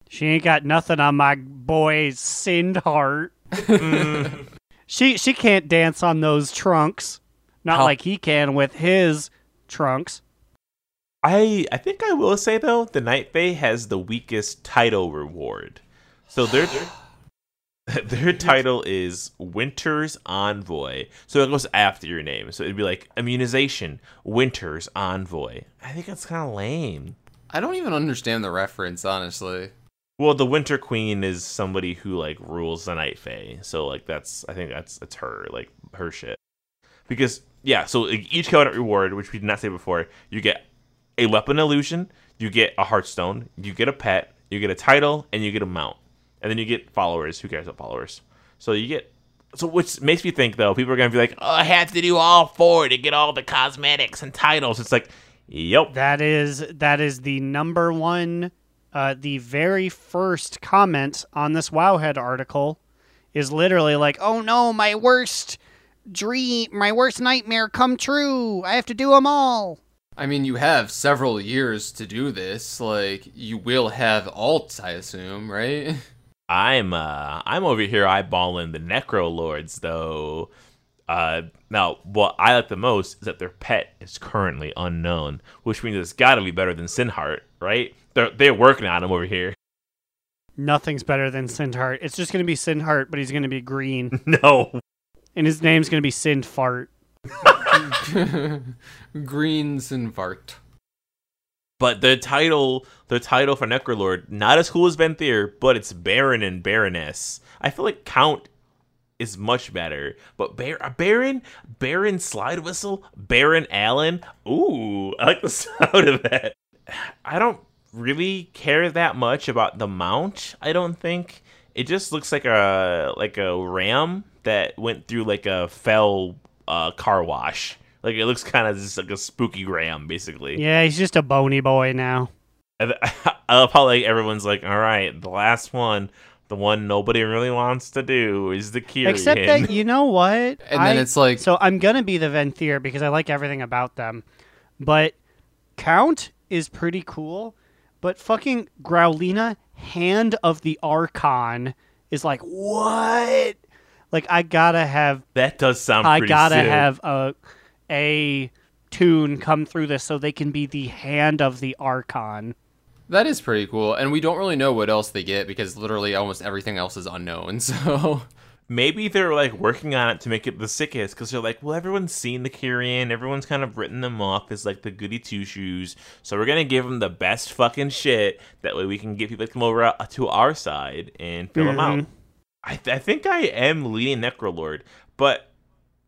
She ain't got nothing on my boy Sinheart. she she can't dance on those trunks. Not How- like he can with his trunks. I I think I will say though the Night Fae has the weakest title reward. So their their title is Winter's Envoy. So it goes after your name. So it'd be like immunization, Winter's Envoy. I think that's kind of lame. I don't even understand the reference, honestly. Well, the Winter Queen is somebody who like rules the Night Fae. So like that's I think that's it's her like her shit. Because yeah, so each covenant reward, which we did not say before, you get a weapon illusion, you get a hearthstone, you get a pet, you get a title, and you get a mount, and then you get followers. Who cares about followers? So you get. So which makes me think though, people are gonna be like, "Oh, I have to do all four to get all the cosmetics and titles." It's like, yep, That is that is the number one uh the very first comment on this Wowhead article is literally like, "Oh no, my worst dream, my worst nightmare come true. I have to do them all." I mean, you have several years to do this. Like, you will have alts, I assume, right? I'm uh I'm over here eyeballing the Necro Lords though. Uh now what I like the most is that their pet is currently unknown, which means it's gotta be better than Sinheart, right? They're they're working on him over here. Nothing's better than Sinheart. It's just going to be Sinheart, but he's going to be green No. and his name's going to be Sindfart. Greens and Vart. But the title the title for Necrolord, not as cool as Venthyr, but it's Baron and Baroness. I feel like Count is much better. But Bar- uh, Baron, Baron Slide Whistle, Baron Allen. Ooh, I like the sound of that. I don't really care that much about the mount. I don't think it just looks like a like a ram that went through like a fell uh, car wash. Like it looks kind of just like a spooky ram, basically. Yeah, he's just a bony boy now. I, I love how like everyone's like, all right, the last one, the one nobody really wants to do is the Kyrian. Except that you know what? And then it's like, so I'm gonna be the Venthyr because I like everything about them, but Count is pretty cool. But fucking Growlina, Hand of the Archon, is like what? Like I gotta have, that does sound. I gotta sick. have a a tune come through this so they can be the Hand of the Archon. that is pretty cool. And we don't really know what else they get because literally almost everything else is unknown. So, Maybe they're like working on it to make it the sickest because they're like, well, everyone's seen the Kyrian, everyone's kind of written them off as like the goody two shoes, so we're gonna give them the best fucking shit. That way we can get people to come over uh, to our side and fill them out. I, th- I think I am leaning Necrolord, but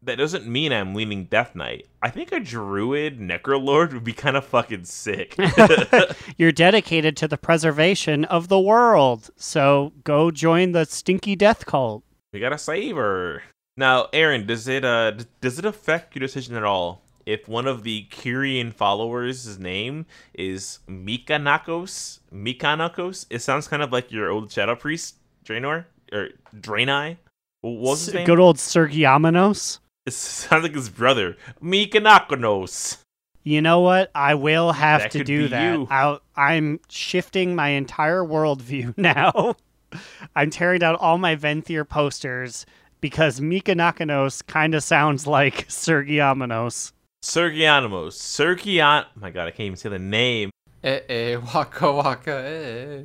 that doesn't mean I'm leaning Death Knight. I think a Druid Necrolord would be kind of fucking sick. You're dedicated to the preservation of the world, so go join the stinky death cult. we gotta save her. Now, Aaron, does it uh d- does it affect your decision at all if one of the Kyrian followers' name is Mikanikos? Mikanikos? It sounds kind of like your old shadow priest, Draenor or Draenei. What was his name? Good old Sergiamenos. It sounds like his brother, Mikanikos. You know what? I will have That to do that. you. I'll, I'm shifting my entire worldview now. I'm tearing down all my Venthyr posters because Mikanakanos kind of sounds like Sergiamenos. Sergianimos. Sergian. Oh my God, I can't even say the name. Eh eh waka waka eh.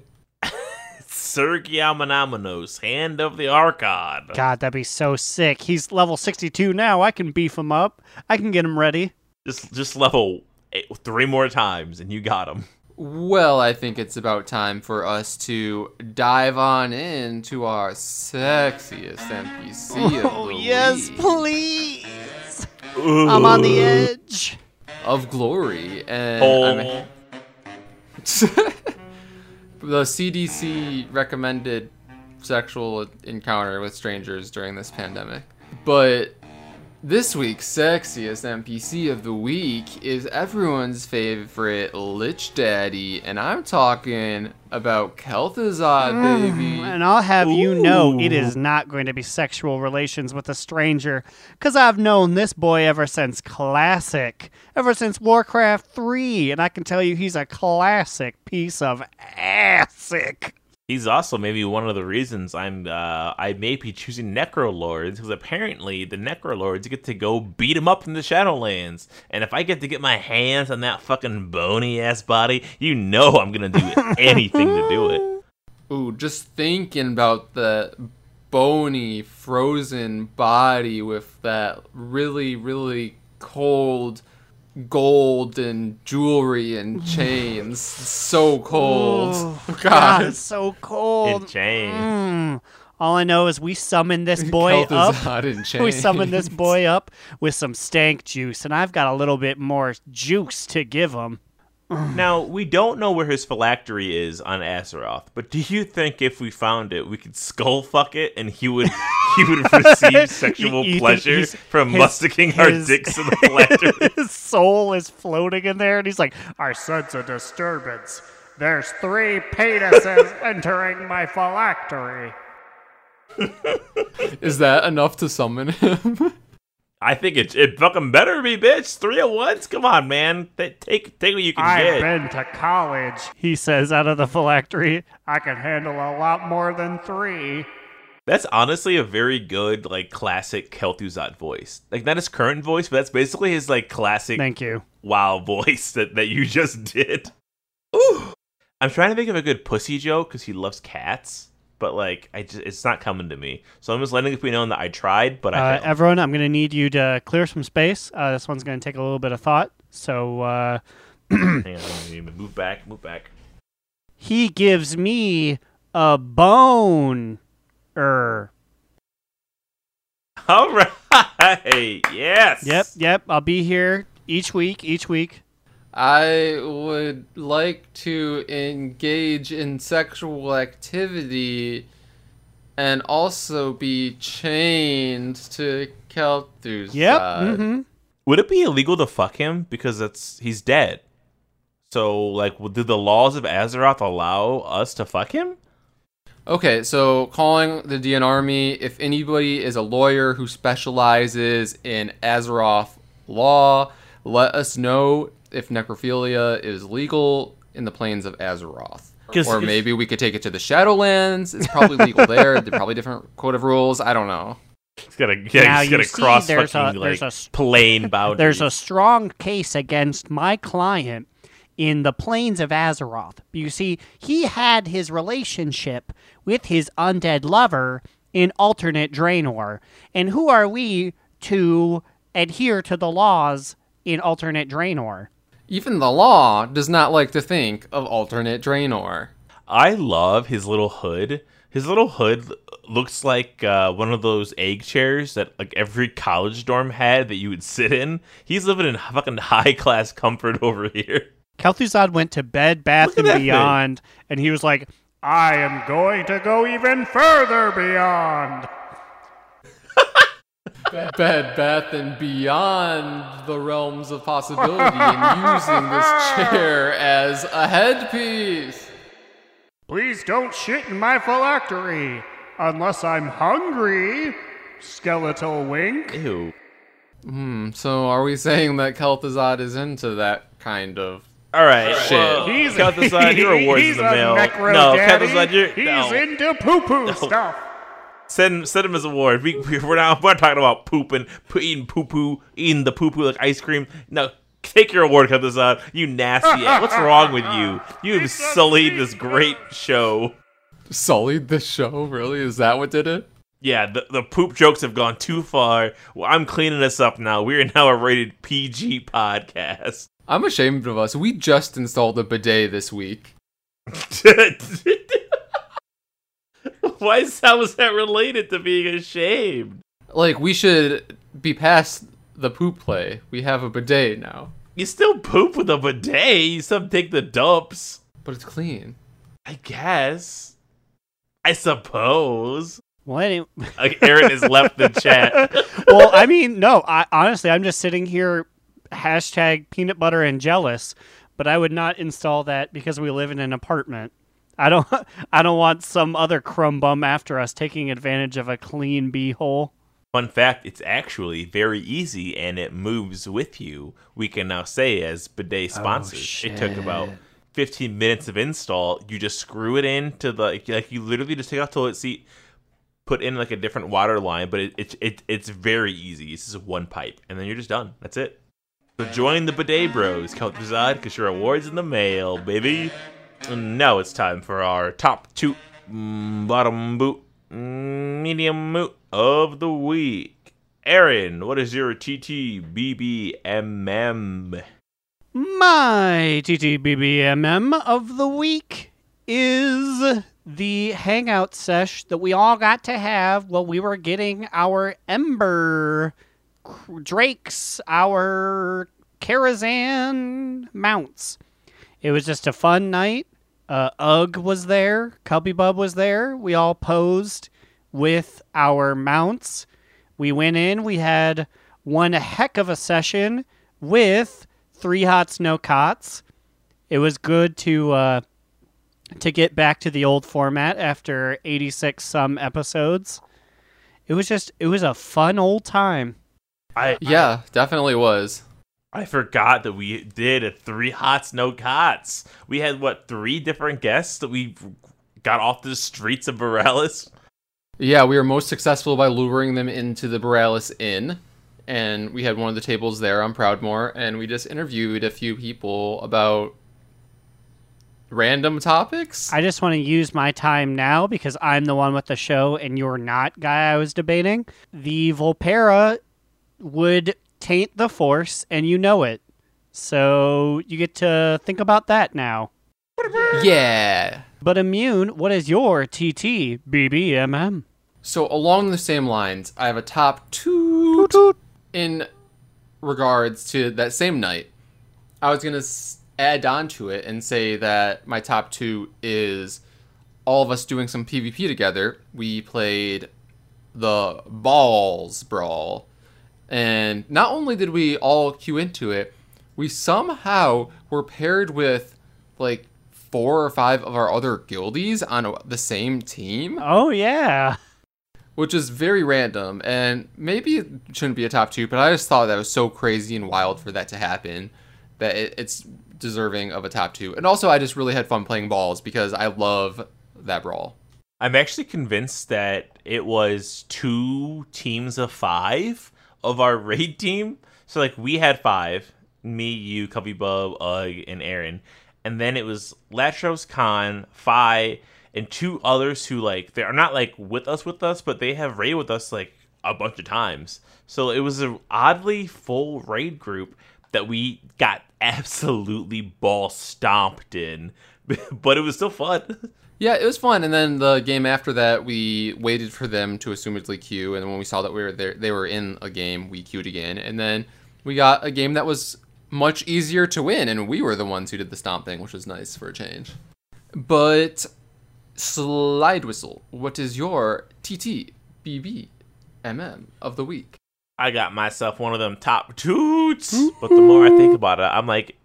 Sergiamenamenos, Hand of the Archon. God, that'd be so sick. He's level 62 now. I can beef him up. I can get him ready. Just just level eight, three more times and you got him. Well, I think it's about time for us to dive on into our sexiest NPC of Oh, the yes, week please. I'm on the edge. of glory, and Oh, I'm- the CDC recommended sexual encounter with strangers during this pandemic. But this week's sexiest NPC of the week is everyone's favorite Lich Daddy, and I'm talking about Kel'Thuzad, mm, baby. And I'll have you know it is not going to be sexual relations with a stranger, because I've known this boy ever since Classic, ever since Warcraft 3, and I can tell you he's a classic piece of assic. He's also maybe one of the reasons I'm uh, I may be choosing Necrolords because apparently the Necrolords get to go beat him up in the Shadowlands, and if I get to get my hands on that fucking bony ass body, you know I'm gonna do anything to do it. Ooh, just thinking about the bony, frozen body with that really, really cold gold and jewelry and chains. so cold. God, God. it's so cold. It changed. Mm. All I know is we summon this boy up. Kel'Thuzad in We summon this boy up with some stank juice, and I've got a little bit more juice to give him. Now we don't know where his phylactery is on Azeroth, but do you think if we found it, we could skull fuck it and he would he would receive sexual You think pleasure he's- from his- musticking our his- dicks in the phylactery? His soul is floating in there, and he's like, I sense a disturbance. There's three penises entering my phylactery. Is that enough to summon him? I think it it fucking better be, bitch. Three at once. Come on, man. Take take what you can I've get. been to college, he says out of the phylactery. I can handle a lot more than three. That's honestly a very good like classic Kel'Thuzad voice. Like not his current voice, but that's basically his like classic Thank you. wow voice that, that you just did. Ooh. I'm trying to think of a good pussy joke because he loves cats, but like I just it's not coming to me. So I'm just letting it be known that I tried, but I Uh, everyone, I'm going to need you to clear some space. Uh, this one's going to take a little bit of thought. So, uh, Hang on, move back, move back. he gives me a bone. Er. All right, yes. Yep, yep. I'll be here each week, each week. I would like to engage in sexual activity and also be chained to Kel'Thuzad. Yep. hmm Would it be illegal to fuck him because that's he's dead? So like, do the laws of Azeroth allow us to fuck him? Okay, so calling the DN Army, if anybody is a lawyer who specializes in Azeroth law, let us know if necrophilia is legal in the plains of Azeroth. 'Cause Or maybe we could take it to the Shadowlands. It's probably legal there. They're probably different code of rules. I don't know. He's got to yeah, Now, he's got you to see, cross there's a- fucking there's like a s- plane boundaries. There's a strong case against my client in the plains of Azeroth. You see, he had his relationship with his undead lover in alternate Draenor. And who are we to adhere to the laws in alternate Draenor? Even the law does not like to think of alternate Draenor. I love his little hood. His little hood looks like uh, one of those egg chairs that like every college dorm had that you would sit in. He's living in fucking high class comfort over here. Kel'Thuzad went to Bed Bath and that thing. Beyond, and he was like, I am going to go even further beyond. Bed Bath and beyond the realms of possibility and using this chair as a headpiece. Please don't shit in my phylactery unless I'm hungry. Skeletal wink. Ew. Hmm, so are we saying that Kel'Thuzad is into that kind of All right. Shit. Well, He's Kel'Thuzad, your awards he's in the a mail. necro no, daddy. Kel'Thuzad, you're He's no. into poo poo stuff. Send send him his award. We, we we're not we're not talking about pooping, poo, eating poo poo, eating the poo poo like ice cream. No, take your award, cut this out. You nasty. ass. What's wrong with you? You have sullied this great show. sullied the show? Really? Is that what did it? Yeah, the, the poop jokes have gone too far. Well, I'm cleaning this up now. We are now a rated PG podcast. I'm ashamed of us. We just installed a bidet this week. Why is how is that related to being ashamed? Like we should be past the poop play. We have a bidet now, You still poop with a bidet. You still take the dumps. but it's clean. I guess. I suppose. Well, any- Like Aaron has left the chat. well, I mean, no. I honestly, I'm just sitting here, hashtag peanut butter and jealous. But I would not install that because we live in an apartment. I don't. I don't want some other crumb bum after us taking advantage of a clean bee hole. Fun fact: It's actually very easy, and it moves with you. We can now say as bidet oh, sponsors. it took about 15 minutes of install. You just screw it into the like. like You literally just take out toilet seat, put in like a different water line, but it, it, it it's very easy. This is one pipe, and then you're just done. That's it. So join the bidet bros, Kel'Thuzad, because your awards in the mail, baby. Now it's time for our top two, mm, bottom boot, mm, medium moot of the week. Aaron, what is your TTBBMM? My TTBBMM of the week is the hangout sesh that we all got to have while we were getting our Ember Drakes, our Karazhan mounts. It was just a fun night. Uh, Ugg was there, Cubby Bub was there. We all posed with our mounts. We went in, we had one heck of a session with three hots, no cots. It was good to uh, to get back to the old format after 86 some episodes. It was just it was a fun old time. I Yeah, definitely was. I forgot that we did a three hots no cots. We had what three different guests that we got off the streets of Borealis. Yeah, we were most successful by luring them into the Borealis Inn, and we had one of the tables there on Proudmoore, and we just interviewed a few people about random topics. I just want to use my time now because I'm the one with the show and you're not guy I was debating. The Volpera would taint the force and you know it. So you get to think about that now. yeah. But immune, what is your TT BBMM? So along the same lines, I have a top two in regards to that same night. I was gonna add on to it and say that my top two is all of us doing some PvP together. We played the Balls Brawl, and not only did we all queue into it, we somehow were paired with like four or five of our other guildies on the same team. Oh yeah. which is very random and maybe it shouldn't be a top two but i just thought that was so crazy and wild for that to happen that it, it's deserving of a top two. And also i just really had fun playing balls because i love that brawl. I'm actually convinced that it was two teams of five of our raid team. So like we had five, me, you, Cubby Bub, Ugg, and Aaron, and then it was Latros Khan, Phi, and two others who like they are not like with us with us, but they have raid with us like a bunch of times. So it was an oddly full raid group that we got absolutely ball stomped in, but it was still fun. yeah it was fun. And then the game after that we waited for them to assumedly queue and then when we saw that we were there they were in a game we queued again. And then we got a game that was much easier to win. And we were the ones who did the stomping which was nice for a change. But slide whistle what is your tt bb MM of the week. I got myself one of them top toots. But the more I think about it, I'm like,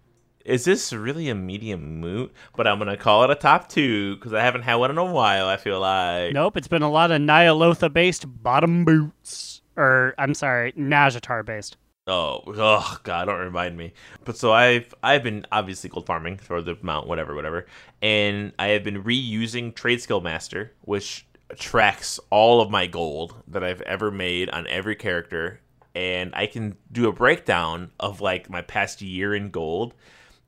is this really a medium moot? But I'm gonna call it a top two because I haven't had one in a while. I feel like. Nope, it's been a lot of Ny'alotha based bottom boots. Or, I'm sorry, Nazjatar based. Oh, oh God! Don't remind me. But so I've I've been obviously gold farming for the mount, whatever, whatever, and I have been reusing Trade Skill Master, which tracks all of my gold that I've ever made on every character, and I can do a breakdown of like my past year in gold,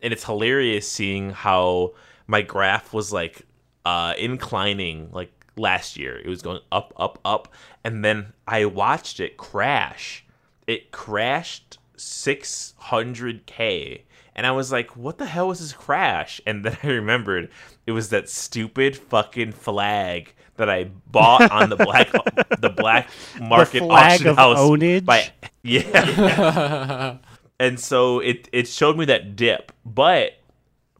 and it's hilarious seeing how my graph was like uh inclining like last year. It was going up, up, up, and then I watched it crash it crashed 600k and i was like what the hell was this crash and then i remembered it was that stupid fucking flag that i bought on the black the black market flag auction of house ownage? by yeah and so it it showed me that dip but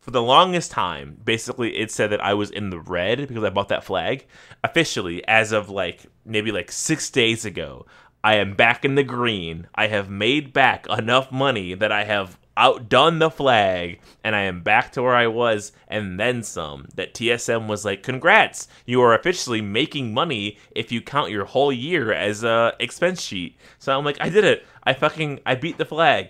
for the longest time, basically it said that I was in the red because I bought that flag. Officially, as of like maybe like six days ago, I am back in the green. I have made back enough money that I have outdone the flag and I am back to where I was and then some. That TSM was like, congrats, you are officially making money if you count your whole year as a expense sheet. So I'm like, I did it. I fucking, I beat the flag.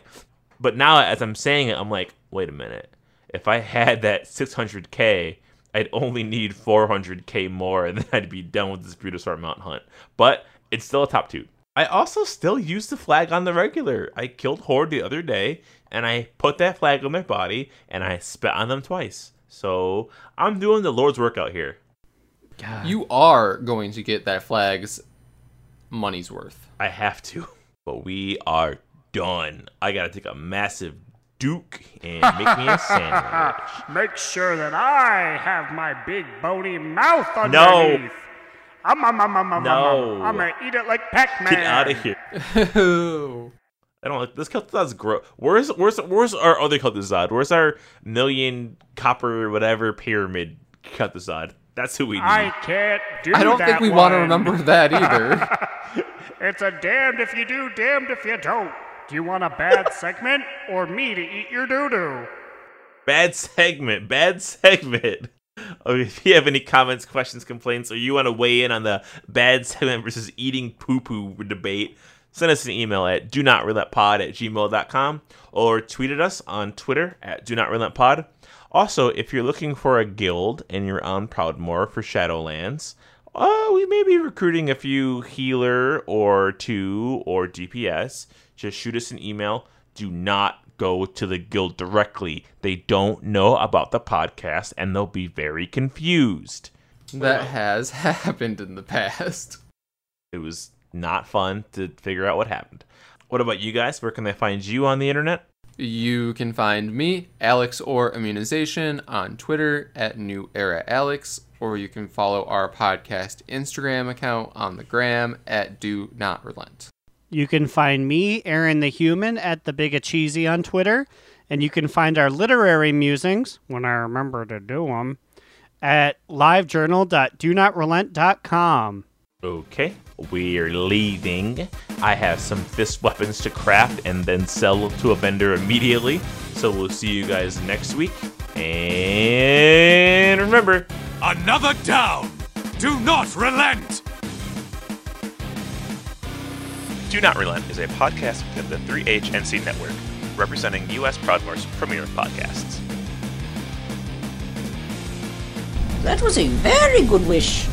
But now as I'm saying it, I'm like, wait a minute if I had that 600k, I'd only need 400k more, and then I'd be done with this Brutosaur Mountain Hunt. But it's still a top two. I also still use the flag on the regular. I killed Horde the other day, and I put that flag on their body, and I spit on them twice. So I'm doing the Lord's work out here. You are going to get that flag's money's worth. I have to, but we are done. I gotta take a massive Duke and make me a sandwich. Make sure that I have my big bony mouth underneath. No. underneath. Um, um, um, um, um, No. um, I'm gonna eat it like Pac-Man. Get out of here. I don't like this Kel'Thuzad's gross. Where's where's where's our other Kel'Thuzad? Where's our million copper whatever pyramid Kel'Thuzad? That's who we need. I can't do I don't that think we want to remember that either. It's a damned if you do, damned if you don't. Do you want a bad segment or me to eat your doo-doo? Bad segment. Bad segment. Oh, if you have any comments, questions, complaints, or you want to weigh in on the bad segment versus eating poo poo debate, send us an email at do not relent pod at gmail.com or tweet at us on Twitter at do not relent pod. Also, if you're looking for a guild and you're on Proudmoore for Shadowlands, uh, we may be recruiting a few healer or two or DPS. Just shoot us an email. Do not go to the guild directly. They don't know about the podcast and they'll be very confused. that has happened in the past. It was not fun to figure out what happened. What about you guys? Where can they find you on the internet? You can find me, Alex or Immunization, on Twitter at New Era Alex, or you can follow our podcast Instagram account on the gram at Do Not Relent. You can find me, Aaron the Human, at the Big Cheesy on Twitter, and you can find our literary musings when I remember to do them at livejournal.donotrelent.com. Okay, we're leaving. I have some fist weapons to craft and then sell to a vendor immediately. So we'll see you guys next week. And remember, Another down! Do not relent! Do Not Relent is a podcast within the 3HNC network, representing U.S. Proudmoore's premier podcasts. That was a very good wish.